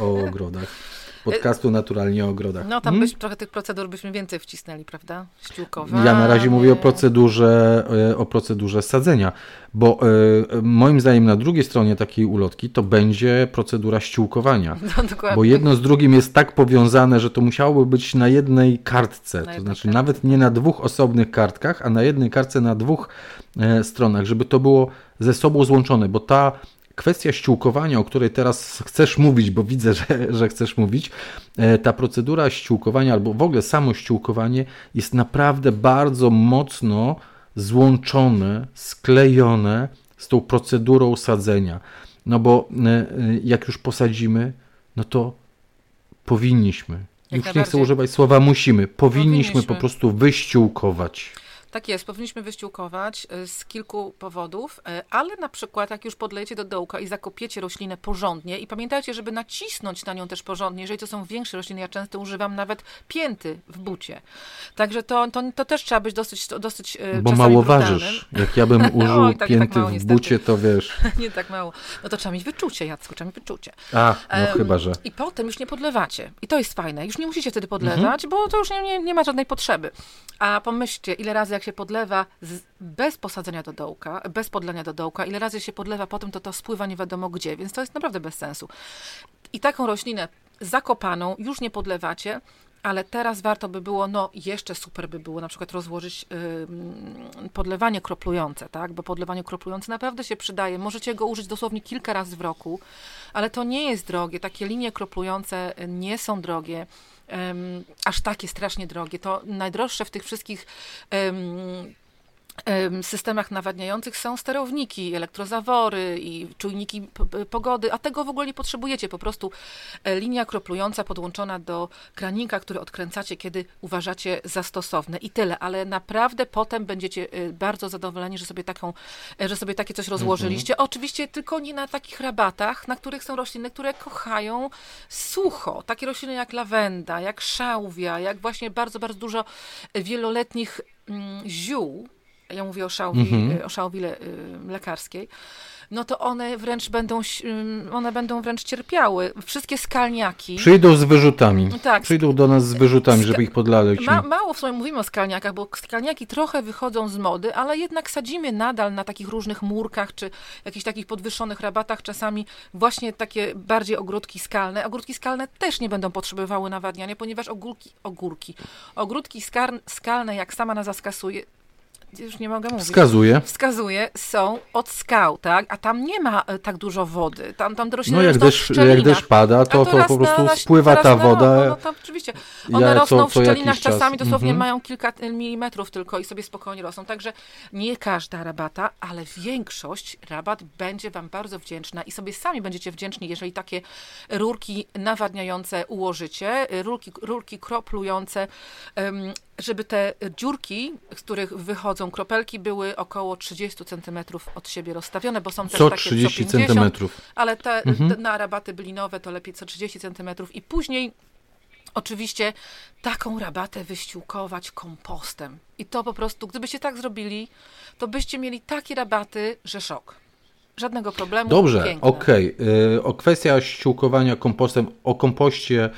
o ogrodach podcastu Naturalnie o ogrodach. No tam hmm? byś, trochę tych procedur byśmy więcej wcisnęli, prawda? Ściółkowe. Ja na razie mówię o procedurze, e, o procedurze sadzenia, bo y, moim zdaniem na drugiej stronie takiej ulotki to będzie procedura ściółkowania. [LAUGHS] No, dokładnie. Bo jedno z drugim jest tak powiązane, że to musiałoby być na jednej kartce, na to znaczy kartce. nawet nie na dwóch osobnych kartkach, a na jednej kartce na dwóch e, stronach, żeby to było ze sobą złączone, bo ta kwestia ściółkowania, o której teraz chcesz mówić, bo widzę, że, że chcesz mówić, e, ta procedura ściółkowania albo w ogóle samo ściółkowanie jest naprawdę bardzo mocno złączone, sklejone z tą procedurą sadzenia. No bo e, e, jak już posadzimy, no to powinniśmy. Jak już nie chcę używać słowa musimy. Powinniśmy, powinniśmy po prostu wyściółkować. Tak jest, powinniśmy wyściółkować y, z kilku powodów, y, ale na przykład jak już podlejecie do dołka i zakopiecie roślinę porządnie i pamiętajcie, żeby nacisnąć na nią też porządnie, jeżeli to są większe rośliny, ja często używam nawet pięty w bucie. Także to, to, to też trzeba być dosyć, dosyć y, Bo mało brutalnym. ważysz. Jak ja bym [LAUGHS] użył Oj, tak, tak pięty tak mało, w bucie, to wiesz. [LAUGHS] nie tak mało. No to trzeba mieć wyczucie, Jacku, trzeba mieć wyczucie. A, no um, chyba, że. I potem już nie podlewacie. I to jest fajne. Już nie musicie wtedy podlewać, mhm. bo to już nie, nie, nie ma żadnej potrzeby. A pomyślcie, ile razy jak się podlewa z, bez posadzenia do dołka, bez podlania do dołka, ile razy się podlewa potem, to to spływa nie wiadomo gdzie, więc to jest naprawdę bez sensu. I taką roślinę zakopaną już nie podlewacie, ale teraz warto by było, no jeszcze super by było na przykład rozłożyć yy, podlewanie kroplujące, tak? Bo podlewanie kroplujące naprawdę się przydaje. Możecie go użyć dosłownie kilka razy w roku, ale to nie jest drogie. Takie linie kroplujące nie są drogie um, aż takie strasznie drogie. To najdroższe w tych wszystkich um, systemach nawadniających są sterowniki, elektrozawory i czujniki pogody, a tego w ogóle nie potrzebujecie. Po prostu e, linia kroplująca podłączona do kranika, który odkręcacie, kiedy uważacie za stosowne i tyle, ale naprawdę potem będziecie e, bardzo zadowoleni, że sobie, taką, e, że sobie takie coś rozłożyliście. Mhm. Oczywiście tylko nie na takich rabatach, na których są rośliny, które kochają sucho. Takie rośliny jak lawenda, jak szałwia, jak właśnie bardzo, bardzo dużo wieloletnich mm, ziół, ja mówię o szałwi, mhm. o szałwi le, lekarskiej, no to one wręcz będą, one będą wręcz cierpiały. Wszystkie skalniaki. Przyjdą z wyrzutami. Tak. Przyjdą do nas z wyrzutami, żeby ich podlać. Ma, mało w sumie mówimy o skalniakach, bo skalniaki trochę wychodzą z mody, ale jednak sadzimy nadal na takich różnych murkach, czy jakichś takich podwyższonych rabatach, czasami właśnie takie bardziej ogródki skalne. Ogródki skalne też nie będą potrzebowały nawadniania, ponieważ ogórki, ogórki, ogródki skalne, jak sama nazwa skasuje, już nie mogę mówić. Wskazuje. Wskazuje, są od skał, tak? A tam nie ma e, tak dużo wody. Tam, tam rośnie No jak deszcz, jak deszcz pada, to, to, po prostu na, spływa ta woda. No, no, tam, oczywiście. One ja, rosną co, co w szczelinach czasami, dosłownie mm -hmm. mają kilka milimetrów tylko i sobie spokojnie rosną. Także nie każda rabata, ale większość rabat będzie Wam bardzo wdzięczna i sobie sami będziecie wdzięczni, jeżeli takie rurki nawadniające ułożycie, rurki, rurki kroplujące, żeby te dziurki, z których wychodzą kropelki, były około 30 cm od siebie rozstawione, bo są też co takie 30 co 50 cm. Ale te, mhm. te na rabaty blinowe to lepiej co 30 cm i później oczywiście taką rabatę wyściółkować kompostem. I to po prostu, gdybyście tak zrobili, to byście mieli takie rabaty, że szok. Żadnego problemu. Dobrze, okej. Okay. O kwestia ściółkowania kompostem, o kompoście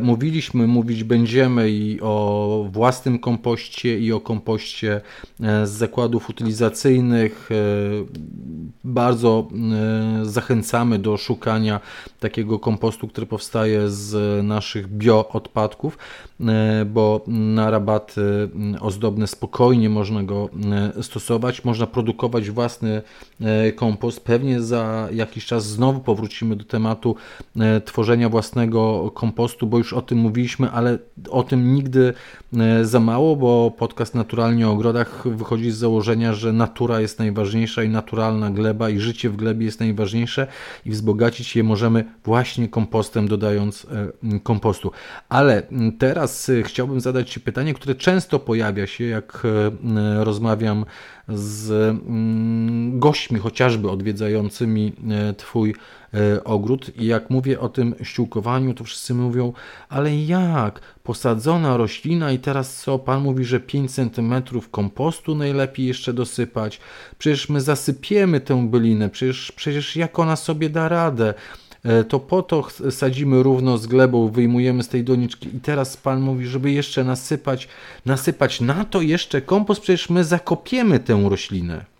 mówiliśmy, mówić będziemy i o własnym kompoście, i o kompoście e, z zakładów utylizacyjnych. E, bardzo zachęcamy do szukania takiego kompostu, który powstaje z naszych bioodpadków, bo na rabaty ozdobne spokojnie można go stosować. Można produkować własny kompost. Pewnie za jakiś czas znowu powrócimy do tematu tworzenia własnego kompostu bo już o tym mówiliśmy, ale o tym nigdy za mało, bo podcast Naturalnie o ogrodach wychodzi z założenia, że natura jest najważniejsza i naturalna gleba i życie w glebie jest najważniejsze i wzbogacić je możemy właśnie kompostem, dodając e, kompostu. Ale teraz e, chciałbym zadać Ci pytanie, które często pojawia się, jak rozmawiam z gośćmi, chociażby odwiedzającymi Twój E, ogród i jak mówię o tym ściółkowaniu, to wszyscy mówią, ale jak? Posadzona roślina i teraz co? Pan mówi, że 5 cm kompostu najlepiej jeszcze dosypać. Przecież my zasypiemy tę bylinę, przecież, przecież jak ona sobie da radę? E, to po to sadzimy równo z glebą, wyjmujemy z tej doniczki i teraz Pan mówi, żeby jeszcze nasypać, nasypać na to jeszcze kompost, przecież my zakopiemy tę roślinę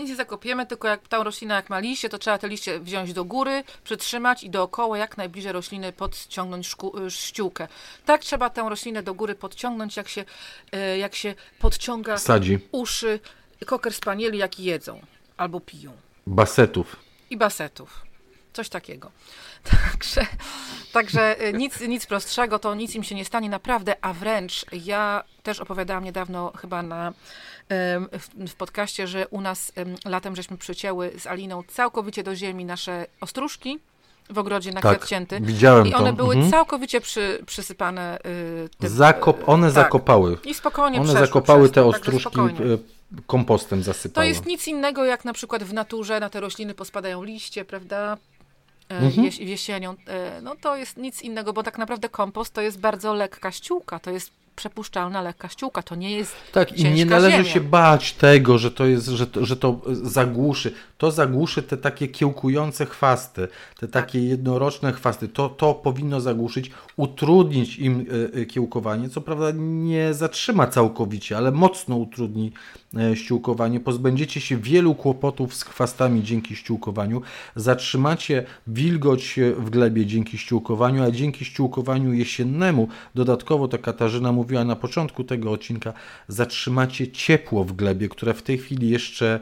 nic nie zakopiemy, tylko jak ta roślina jak ma liście, to trzeba te liście wziąć do góry, przytrzymać i dookoła jak najbliżej rośliny podciągnąć y, ściółkę. Tak trzeba tę roślinę do góry podciągnąć, jak się, y, jak się podciąga Sadzi. uszy koker spanieli, jak jedzą albo piją. Basetów. I basetów. Coś takiego. [LAUGHS] Także, także y, nic, nic prostszego, to nic im się nie stanie naprawdę, a wręcz ja też opowiadałam niedawno chyba na w, w podcaście, że u nas latem żeśmy przycięły z Aliną całkowicie do ziemi nasze ostróżki w ogrodzie na tak, kwiat cięty. Widziałem I one to. były mhm. całkowicie przy, przysypane. Y, tym, Zakop, one tak. zakopały. I spokojnie One zakopały te ostróżki y, kompostem zasypały. To jest nic innego jak na przykład w naturze na te rośliny pospadają liście, prawda? E, mhm. Jesienią, e, no to jest nic innego, bo tak naprawdę kompost to jest bardzo lekka ściółka, to jest przepuszczalna lekka ściółka. To nie jest Tak, i nie należy ziemia. się bać tego, że to jest, że to, że to zagłuszy. To zagłuszy te takie kiełkujące chwasty, te tak. takie jednoroczne chwasty. To, to powinno zagłuszyć, utrudnić im e, e, kiełkowanie. Co prawda nie zatrzyma całkowicie, ale mocno utrudni e, ściółkowanie. Pozbędziecie się wielu kłopotów z chwastami dzięki ściółkowaniu. Zatrzymacie wilgoć w glebie dzięki ściółkowaniu, a dzięki ściółkowaniu jesiennemu, dodatkowo to Katarzyna mówiła na początku tego odcinka, zatrzymacie ciepło w glebie, które w tej chwili jeszcze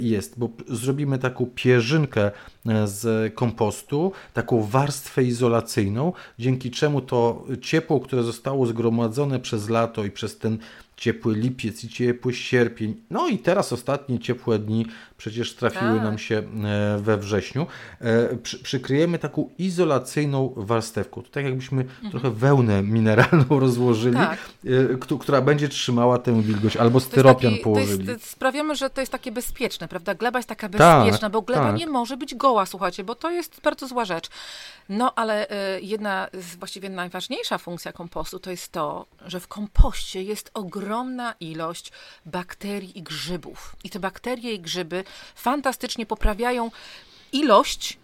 jest, bo zrobimy taką pierzynkę e, z kompostu, taką warstwę izolacyjną, dzięki czemu to ciepło, które zostało zgromadzone przez lato i przez ten ciepły lipiec i ciepły sierpień. No i teraz ostatnie ciepłe dni przecież trafiły tak. nam się e, we wrześniu. E, przy, przykryjemy taką izolacyjną warstewką. To tak jakbyśmy mhm. trochę wełnę mineralną [LAUGHS] rozłożyli, tak. E, która będzie trzymała tę wilgoć, albo styropian taki, położyli. Jest, sprawiamy, że to jest takie bezpieczne, prawda? Gleba jest taka tak, bezpieczna, tak, bo gleba tak. nie może być goła, słuchajcie, bo to jest bardzo zła rzecz. No ale jedna, właściwie najważniejsza funkcja kompostu to jest to, że w kompoście jest ogromna ilość bakterii i grzybów. I te bakterie i grzyby fantastycznie poprawiają ilość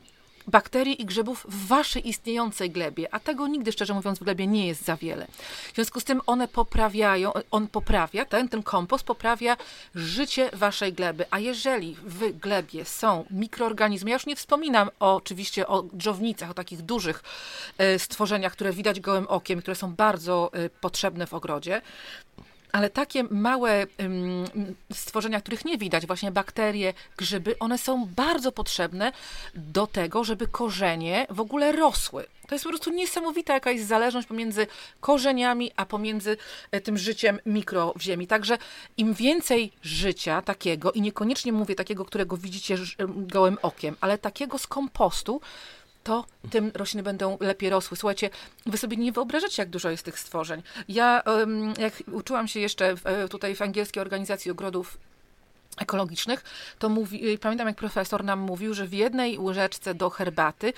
bakterii i grzybów w waszej istniejącej glebie, a tego nigdy, szczerze mówiąc, w glebie nie jest za wiele. W związku z tym one poprawiają, on poprawia, ten, ten kompost poprawia życie waszej gleby, a jeżeli w glebie są mikroorganizmy, ja już nie wspominam o, oczywiście o dżownicach, o takich dużych e, stworzeniach, które widać gołym okiem, które są bardzo e, potrzebne w ogrodzie, ale takie małe stworzenia, których nie widać, właśnie bakterie, grzyby, one są bardzo potrzebne do tego, żeby korzenie w ogóle rosły. To jest po prostu niesamowita jakaś zależność pomiędzy korzeniami, a pomiędzy e, tym życiem mikro w ziemi. Także im więcej życia takiego, i niekoniecznie mówię takiego, którego widzicie gołym okiem, ale takiego z kompostu, to tym rośliny będą lepiej rosły. Słuchajcie, wy sobie nie wyobrażacie, jak dużo jest tych stworzeń. Ja, jak uczyłam się jeszcze e, tutaj w angielskiej organizacji ogrodów ekologicznych, to mówi, pamiętam jak profesor nam mówił, że w jednej łyżeczce do herbaty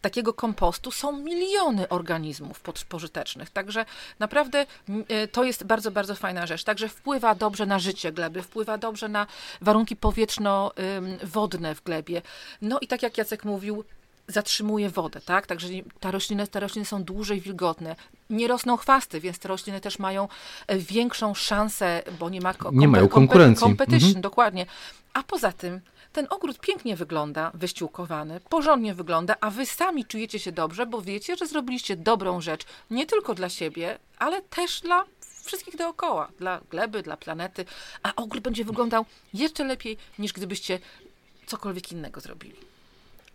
takiego kompostu są miliony organizmów pożytecznych. Także naprawdę e, to jest bardzo, bardzo fajna rzecz. Także wpływa dobrze na życie gleby, wpływa dobrze na warunki powietrzno-wodne w glebie. No i tak jak Jacek mówił, zatrzymuje wodę, tak? Także ta te rośliny są dłużej wilgotne. Nie rosną chwasty, więc te rośliny też mają e, większą szansę, bo nie ma nie mają konkurencji. Competition, mhm. dokładnie. A poza tym ten ogród pięknie wygląda, wyściółkowany, porządnie wygląda, a wy sami czujecie się dobrze, bo wiecie, że zrobiliście dobrą rzecz nie tylko dla siebie, ale też dla wszystkich dookoła, dla gleby, dla planety, a ogród będzie wyglądał jeszcze lepiej niż gdybyście cokolwiek innego zrobili.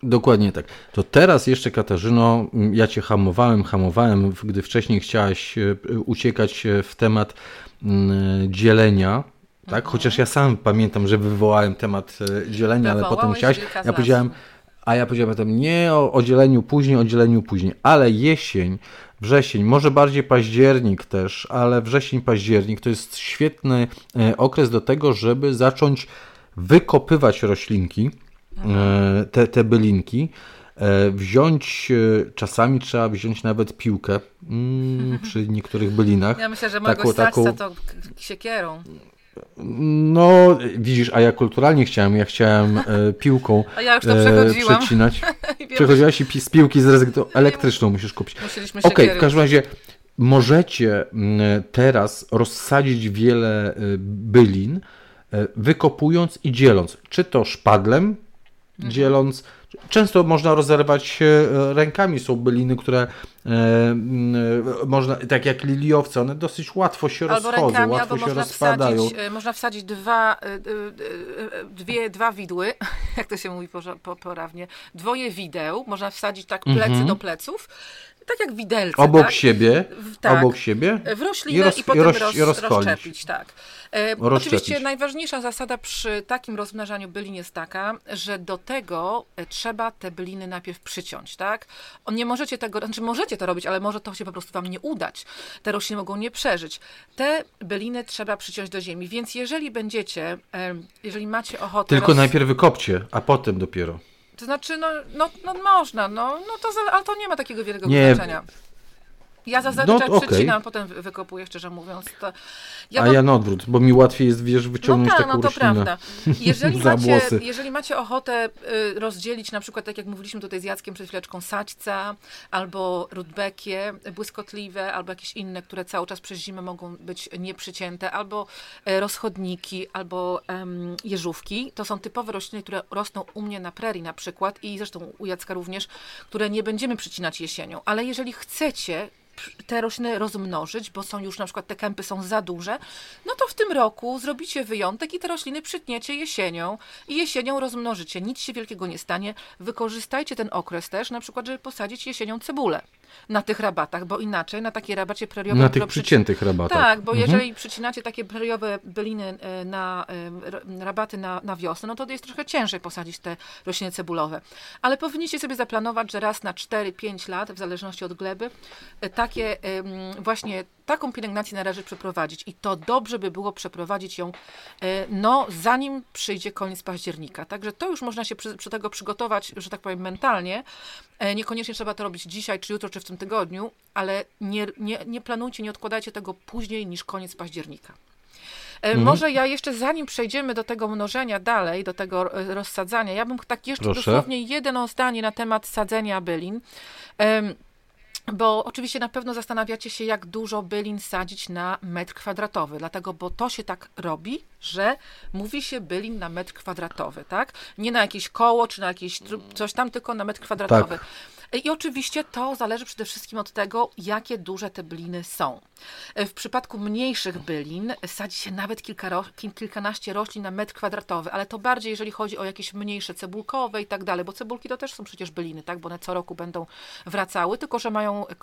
Dokładnie tak. To teraz jeszcze, Katarzyno, ja cię hamowałem, hamowałem, gdy wcześniej chciałaś e, uciekać e, w temat dzielenia. Tak? Mhm. Chociaż ja sam pamiętam, że wywołałem temat e, dzielenia, ale potem chciałaś. Ja powiedziałem, a ja powiedziałem potem nie o, o dzieleniu później, o dzieleniu później. Ale jesień, wrzesień, może bardziej październik też, ale wrzesień, październik to jest świetny okres do tego, żeby zacząć wykopywać roślinki te, te bylinki. E, wziąć, e, czasami trzeba wziąć nawet piłkę mm, [LAUGHS] przy niektórych bylinach. Ja myślę, że mogę taką, taką, to siekierą. No, widzisz, a ja kulturalnie chciałem, ja chciałem e, piłką a ja już to przechodziłam. przecinać. [LAUGHS] Przechodziłaś i z piłki zrezygnowałaś, elektryczną musisz kupić. Okej, okay, w każdym razie możecie teraz rozsadzić wiele bylin, wykopując i dzieląc, czy to szpadlem. Dzieląc. Często można rozerwać rękami, są byliny, które e, e, można, tak jak liliowce, one dosyć łatwo się albo rozchodzą, rękami, łatwo albo się można rozpadają. Wsadzić, e, można wsadzić dwa, e, dwie, dwa widły, [LAUGHS] jak to się mówi poprawnie, dwoje wideł, można wsadzić tak plecy mhm. do pleców tak jak widelce. Obok tak? siebie, tak. obok siebie. W roślinę i, roz, i potem roz, roz, rozszczepić. Tak. E, oczywiście najważniejsza zasada przy takim rozmnażaniu bylin jest taka, że do tego e, trzeba te byliny najpierw przyciąć, tak? Nie możecie tego, znaczy możecie to robić, ale może to się po prostu wam nie udać. Te rośliny mogą nie przeżyć. Te byliny trzeba przyciąć do ziemi, więc jeżeli będziecie, jeżeli macie ochotę... Tylko roz... najpierw wykopcie, a potem dopiero. To znaczy, no, no, no można, no, no to, ale to nie ma takiego wielkiego nie. znaczenia. Ja zazwyczaj no, okay. przycinam, potem wykopuję, szczerze mówiąc. To ja A ja na odwrót, bo mi łatwiej jest, wiesz, wyciągnąć no tak, taką no to prawda. Jeżeli [LAUGHS] macie, jeżeli macie ochotę y, rozdzielić, na przykład, tak jak mówiliśmy tutaj z Jackiem przed chwileczką, saćca, albo rudbekie błyskotliwe, albo jakieś inne, które cały czas przez zimę mogą być nieprzycięte, albo e, rozchodniki, albo jeżówki, to są typowe rośliny, które rosną u mnie na prerii na przykład i zresztą u Jacka również, które nie będziemy przycinać jesienią. Ale jeżeli chcecie te rośliny rozmnożyć, bo są już na przykład te kępy są za duże, no to w tym roku zrobicie wyjątek i te rośliny przytniecie jesienią i jesienią rozmnożycie. Nic się wielkiego nie stanie. Wykorzystajcie ten okres też, na przykład, żeby posadzić jesienią cebulę na tych rabatach, bo inaczej na takiej rabacie preriowej... Na tych przyciętych rabatach. Tak, bo mhm. jeżeli przycinacie takie preriowe byliny e, na e, rabaty na, na wiosnę, no to jest trochę ciężej posadzić te rośliny cebulowe. Ale powinniście sobie zaplanować, że raz na 4-5 lat, w zależności od gleby, e, takie właśnie taką pielęgnację należy przeprowadzić i to dobrze by było przeprowadzić ją, e, no, zanim przyjdzie koniec października. Także to już można się przy, przy tego przygotować, że tak powiem, mentalnie. E, niekoniecznie trzeba to robić dzisiaj, czy jutro, czy w tym tygodniu, ale nie, nie, nie planujcie, nie odkładajcie tego później niż koniec października. Mhm. Może ja jeszcze zanim przejdziemy do tego mnożenia dalej, do tego rozsadzania, ja bym tak jeszcze Proszę. dosłownie jedno zdanie na temat sadzenia bylin. Bo oczywiście na pewno zastanawiacie się, jak dużo bylin sadzić na metr kwadratowy, dlatego, bo to się tak robi, że mówi się bylin na metr kwadratowy, tak? Nie na jakieś koło, czy na jakieś coś tam, tylko na metr kwadratowy. Tak. I oczywiście to zależy przede wszystkim od tego, jakie duże te byliny są. W przypadku mniejszych bylin sadzi się nawet kilka, kilkanaście roślin na metr kwadratowy, ale to bardziej, jeżeli chodzi o jakieś mniejsze cebulkowe i tak dalej, bo cebulki to też są przecież byliny, tak? bo one co roku będą wracały, tylko że mają e,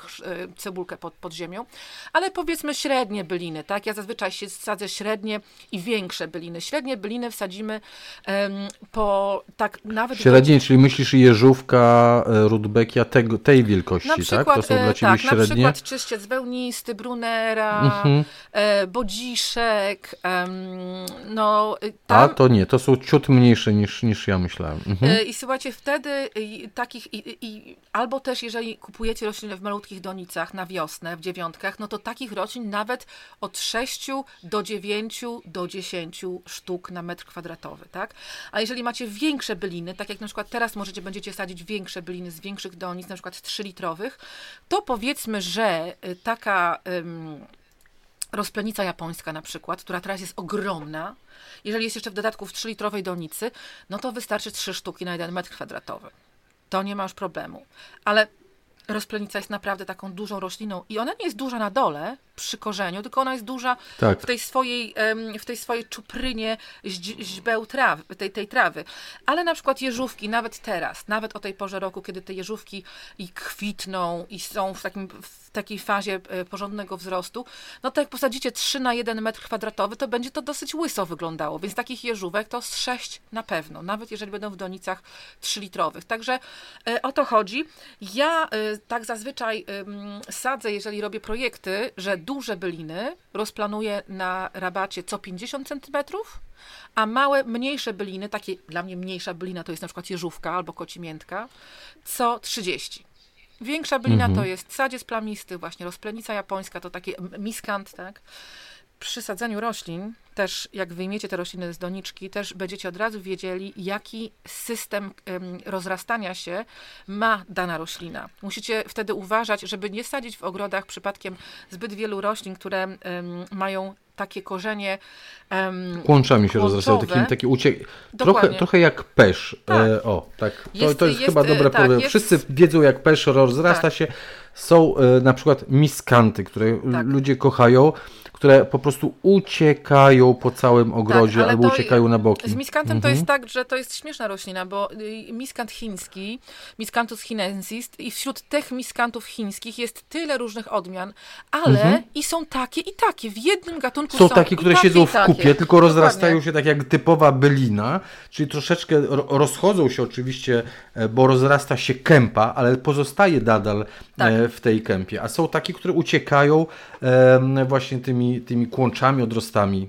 cebulkę pod, pod ziemią. Ale powiedzmy średnie byliny, tak? Ja zazwyczaj się sadzę średnie i większe byliny. Średnie byliny wsadzimy um, po tak nawet... Średnie, do... czyli myślisz jeżówka, e, rudbekia, tego, tej wielkości, na przykład, tak? To są dla e, Ciebie tak, średnie? na przykład czyściec wełnisty, brunera, mhm. e, bodziszek, no tam... A, to nie, to są ciut mniejsze niż, niż ja myślałem. Mhm. E, I słuchajcie, wtedy takich, i, i, albo też jeżeli kupujecie rośliny w malutkich donicach na wiosnę, w dziewiątkach, no to takich roślin nawet od 6 do 9 do 10 sztuk na metr kwadratowy, tak? A jeżeli macie większe byliny, tak jak na przykład teraz możecie, będziecie sadzić większe byliny z większych donic, na przykład 3-litrowych, to powiedzmy, że y, taka um, rozplenica japońska na przykład, która teraz jest ogromna, jeżeli jest jeszcze w dodatku w 3-litrowej donicy, no to wystarczy 3 sztuki na 1 metr kwadratowy. To nie ma już problemu. Ale rozplenica jest naprawdę taką dużą rośliną i ona nie jest duża na dole, przy korzeniu, tylko ona jest duża tak. w, tej swojej, w tej swojej czuprynie źbeł trawy, tej, tej trawy. Ale na przykład jeżówki, nawet teraz, nawet o tej porze roku, kiedy te jeżówki i kwitną i są w, takim, w takiej fazie e, porządnego wzrostu, no to jak posadzicie 3 na 1 metr kwadratowy, to będzie to dosyć łyso wyglądało, więc takich jeżówek to z 6 na pewno, nawet jeżeli będą w donicach 3-litrowych. Także e, o to chodzi. Ja e, tak zazwyczaj sadzę, jeżeli robię projekty, że duże byliny rozplanuję na rabacie co 50 cm, a małe, mniejsze byliny, takie dla mnie mniejsza bylina to jest na przykład jeżówka albo kocimiętka, co 30. Większa bylina mhm. to jest sadziec plamisty, właśnie rozplenica japońska, to taki miskant, tak? przy sadzeniu roślin, też jak wyjmiecie te rośliny z doniczki, też będziecie od razu wiedzieli, jaki system rozrastania się ma dana roślina. Musicie wtedy uważać, żeby nie sadzić w ogrodach przypadkiem zbyt wielu roślin, które mają takie korzenie um, Kłączami się rozrastają, takie, takie ucie... trochę, trochę jak pesz. Tak. E, o, tak. To jest, to jest, jest chyba dobre tak, jest... Wszyscy wiedzą, jak pesz rozrasta tak. się. Są e, na przykład miskanty, które tak. ludzie kochają które po prostu uciekają po całym ogrodzie tak, albo uciekają na boki. Z miskantem mhm. to jest tak, że to jest śmieszna roślina, bo y, miskant chiński, miscanthus chinensis i wśród tych miskantów chińskich jest tyle różnych odmian, ale mhm. i są takie i takie. W jednym gatunku są, są takie, które takie, siedzą w kupie, tylko rozrastają się tak jak typowa bylina, czyli troszeczkę rozchodzą się oczywiście, e, bo rozrasta się kępa, ale pozostaje nadal tak. E, w tej kępie. A są takie, które uciekają właśnie tymi tymi, kłączami, odrostami.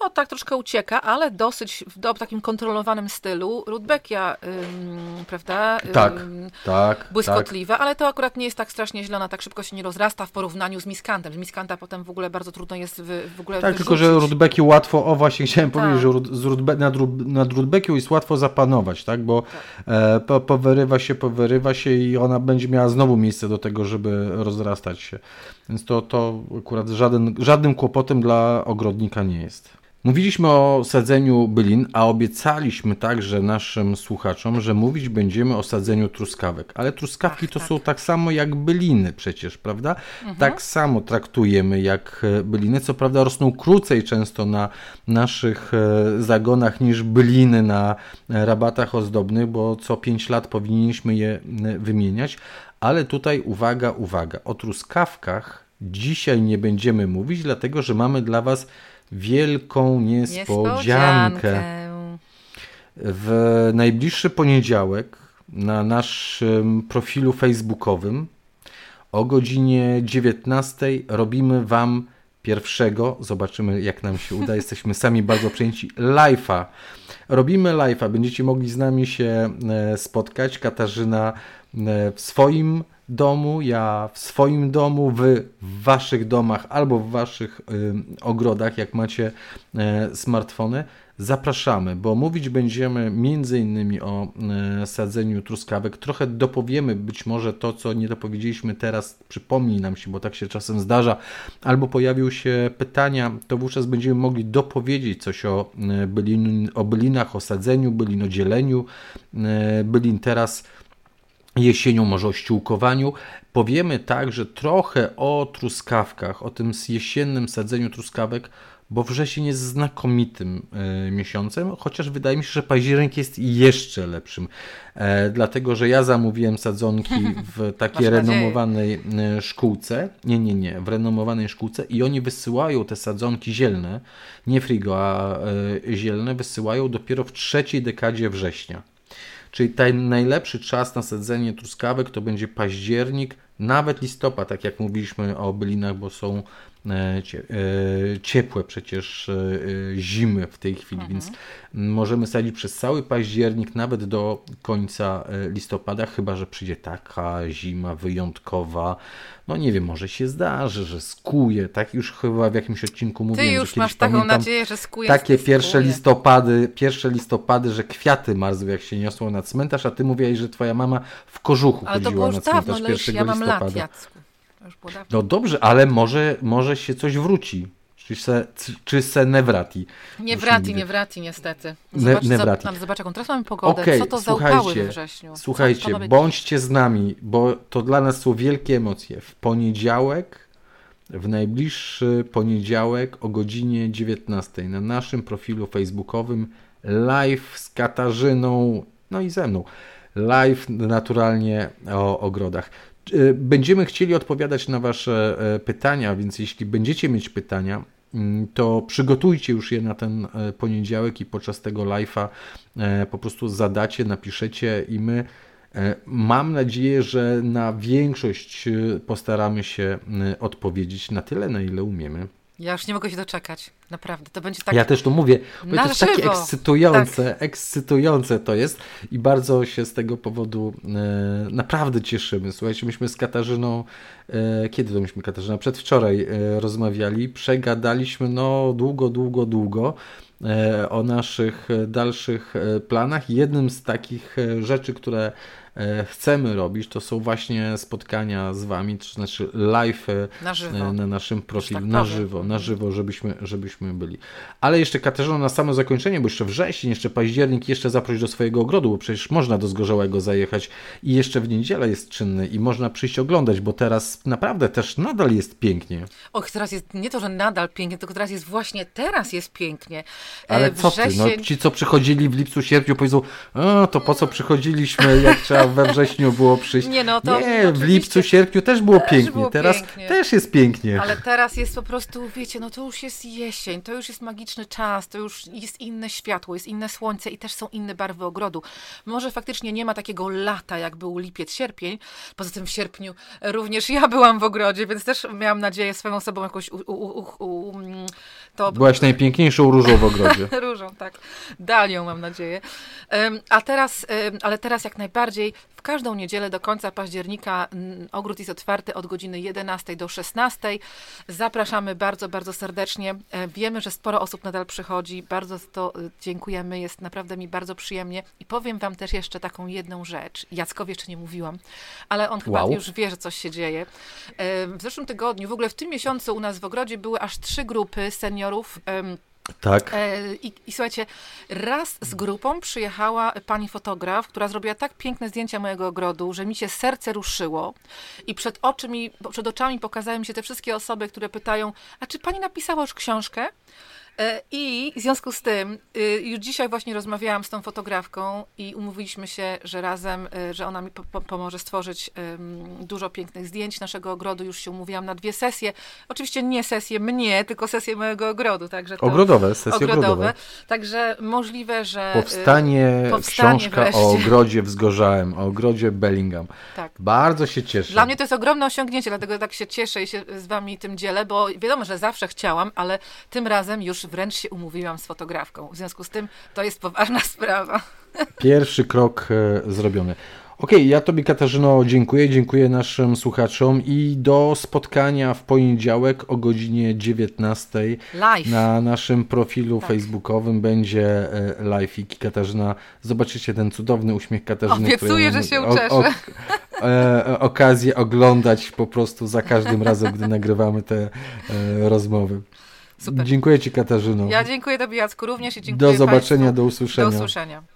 No tak troszkę ucieka, ale dosyć w takim kontrolowanym stylu. Rudbeckia, ym, prawda? Ym, tak, tak. Błyskotliwe, tak. ale to akurat nie jest tak strasznie źle, ona tak szybko się nie rozrasta w porównaniu z miskantem. Z miskanta potem w ogóle bardzo trudno jest w, w ogóle Tak, wyrzucić. tylko że Rudbecki łatwo, o właśnie chciałem tak. powiedzieć, że z Rudbe, nad, nad Rudbeckią jest łatwo zapanować, tak? Bo tak. E, po, powyrywa się, powyrywa się i ona będzie miała znowu miejsce do tego, żeby rozrastać się. Więc to, to akurat żaden, żadnym kłopotem dla ogrodnika nie jest. Mówiliśmy o sadzeniu bylin, a obiecaliśmy także naszym słuchaczom, że mówić będziemy o sadzeniu truskawek. Ale truskawki Ach, to tak. są tak samo jak byliny przecież, prawda? Mhm. Tak samo traktujemy jak e, byliny. Co prawda rosną krócej często na naszych e, zagonach niż byliny na e, rabatach ozdobnych, bo co 5 lat powinniśmy je wymieniać. Ale tutaj uwaga, uwaga. O truskawkach dzisiaj nie będziemy mówić, dlatego że mamy dla Was wielką niespodziankę. niespodziankę. W najbliższy poniedziałek na naszym profilu facebookowym O godzinie 19 robimy Wam pierwszego, zobaczymy jak nam się uda, jesteśmy sami bardzo przejęci, live'a. Robimy live'a, będziecie mogli z nami się e, spotkać. Katarzyna e, w swoim domu, ja w swoim domu, wy w waszych domach albo w waszych ogrodach, jak macie y, smartfony. Zapraszamy, bo mówić będziemy innymi o y, sadzeniu truskawek. Trochę dopowiemy być może to, co nie dopowiedzieliśmy teraz, przypomni nam się, bo tak się czasem zdarza, albo pojawią się pytania, to wówczas będziemy mogli dopowiedzieć coś o, bylin, o bylinach, o sadzeniu bylin, o dzieleniu bylin. Teraz jesienią, może o ściółkowaniu. Powiemy także trochę o truskawkach, o tym jesiennym sadzeniu truskawek, bo wrzesień jest znakomitym e, miesiącem, chociaż wydaje mi się, że październik jest jeszcze lepszym. E, dlatego, że ja zamówiłem sadzonki [LAUGHS] w takiej renomowanej e, szkółce. Nie, nie, nie, w renomowanej szkółce i oni wysyłają te sadzonki zielne, nie frigo, a zielne, wysyłają dopiero w trzeciej dekadzie września. Czyli ten najlepszy czas na sadzenie truskawek to będzie październik, nawet listopad, tak jak mówiliśmy o bylinach, bo są ciepłe przecież e, zimy w tej chwili, mhm. więc możemy sadzić przez cały październik, nawet do końca listopada, chyba że przyjdzie taka zima wyjątkowa, no nie wiem, może się zdarzy, że skuje, tak już chyba w jakimś odcinku mówiłem. Ty już masz taką nadzieję, że skuje. Takie pierwsze listopady, pierwsze listopady, że kwiaty marzły jak się niosło na cmentarz, a ty mówiłaś, że twoja mama w kożuchu ale chodziła na cmentarz dawno, 1 ja mam listopada. No dobrze, ale może, może się coś wróci. Czy se, czy se Nevrati? Nie wrati, nie wrati niestety. Zobacz, ne, Nevrati. Za, zobaczę, jaką teraz mamy pogodę. Okay, Co to za upały we wrześniu? Słuchajcie, bądźcie z nami, bo to dla nas są wielkie emocje. W poniedziałek, w najbliższy poniedziałek o godzinie 19 na naszym profilu facebookowym live z Katarzyną, no i ze mną. Live naturalnie o ogrodach. Y, będziemy chcieli odpowiadać na Wasze e, pytania, więc jeśli będziecie mieć pytania, Mm, to przygotujcie już je na ten e, poniedziałek i podczas tego live'a e, po prostu zadacie, napiszecie i my e, mam nadzieję, że na większość postaramy się odpowiedzieć na tyle, na ile umiemy. Ja już nie mogę się doczekać. Naprawdę, to będzie tak. Ja też to mówię, bo to jest żywo. takie ekscytujące, tak. ekscytujące to jest i bardzo się z tego powodu e, naprawdę cieszymy. Słuchajcie, myśmy z Katarzyną, e, kiedy to myśmy Katarzyna? Przedwczoraj e, rozmawiali, przegadaliśmy no długo, długo, długo e, o naszych dalszych e, planach. Jednym z takich e, rzeczy, które chcemy robić, to są właśnie spotkania z Wami, to znaczy live e, na, e, na naszym profilu, tak na żywo, na żywo, żebyśmy, żebyśmy byli. Ale jeszcze Katarzyna na samo zakończenie, bo jeszcze wrzesień, jeszcze październik, jeszcze zaprosić do swojego ogrodu, bo przecież można do Zgorzełego zajechać i jeszcze w niedzielę jest czynny i można przyjść oglądać, bo teraz naprawdę też nadal jest pięknie. Och, teraz jest nie to, że nadal pięknie, tylko teraz jest właśnie, teraz jest pięknie. Ale co ty, no, ci co przychodzili w lipcu, sierpniu powiedzą, to po co przychodziliśmy, jak trzeba we wrześniu było przyjść. Nie, no to nie w lipcu, sierpniu też było też pięknie. Było teraz pięknie. też jest pięknie. Ale teraz jest po prostu, wiecie, no to już jest jesień, to już jest magiczny czas, to już jest inne światło, jest inne słońce i też są inne barwy ogrodu. Może faktycznie nie ma takiego lata, jak był lipiec, sierpień. Poza tym w sierpniu również ja byłam w ogrodzie, więc też miałam nadzieję swoją osobą jakoś u, u, u, to... Byłaś najpiękniejszą różą w ogrodzie. [LAUGHS] różą, tak. Dalią mam nadzieję. a teraz, ale teraz jak najbardziej w każdą niedzielę do końca października ogród jest otwarty od godziny 11 do 16. Zapraszamy bardzo, bardzo serdecznie. E, wiemy, że sporo osób nadal przychodzi. Bardzo to e, dziękujemy. Jest naprawdę mi bardzo przyjemnie. I powiem Wam też jeszcze taką jedną rzecz. Jackowi jeszcze nie mówiłam, ale on chyba wow. już wie, że coś się dzieje. E, w zeszłym tygodniu, w ogóle w tym miesiącu u nas w ogrodzie były aż trzy grupy seniorów. Tak. E, I, I, słuchajcie, raz z grupą przyjechała pani fotograf, która zrobiła tak piękne zdjęcia mojego ogrodu, że mi się serce ruszyło i przed, oczymi, przed oczami pokazały mi się te wszystkie osoby, które pytają, a czy pani napisała już książkę? E, I w związku z tym, y, już dzisiaj właśnie rozmawiałam z tą fotografką i umówiliśmy się, że razem, y, że ona mi po pomoże stworzyć dużo pięknych zdjęć naszego ogrodu. Już się umówiłam na dwie sesje. Oczywiście nie sesje mnie, tylko sesje mojego ogrodu. Także ogrodowe, sesje ogrodowe. ogrodowe. Także możliwe, że... Y, powstanie, powstanie książka wreszcie. o ogrodzie wzgorzałem, o ogrodzie Bellingham. Tak. Bardzo się cieszę. Dla mnie to jest ogromne osiągnięcie, dlatego tak się cieszę i się z wami tym dzielę, bo wiadomo, że zawsze chciałam, ale tym razem już wręcz się umówiłam z fotografką. W związku z tym to jest poważna [LAUGHS] sprawa. Pierwszy krok e, zrobiony. Okej, okay, ja Tobie Katarzyno dziękuję, dziękuję naszym słuchaczom i do spotkania w poniedziałek o godzinie 19 live. na naszym profilu tak. facebookowym będzie e, live i Katarzyna, zobaczycie ten cudowny uśmiech Katarzyny. Obiecuję, że się ucieszę. O, o, e, okazję oglądać po prostu za każdym razem, gdy nagrywamy te e, rozmowy. Super. Dziękuję Ci Katarzyno. Ja dziękuję Tobie Jacku również i dziękuję Do zobaczenia, Państwu. do usłyszenia. Do usłyszenia.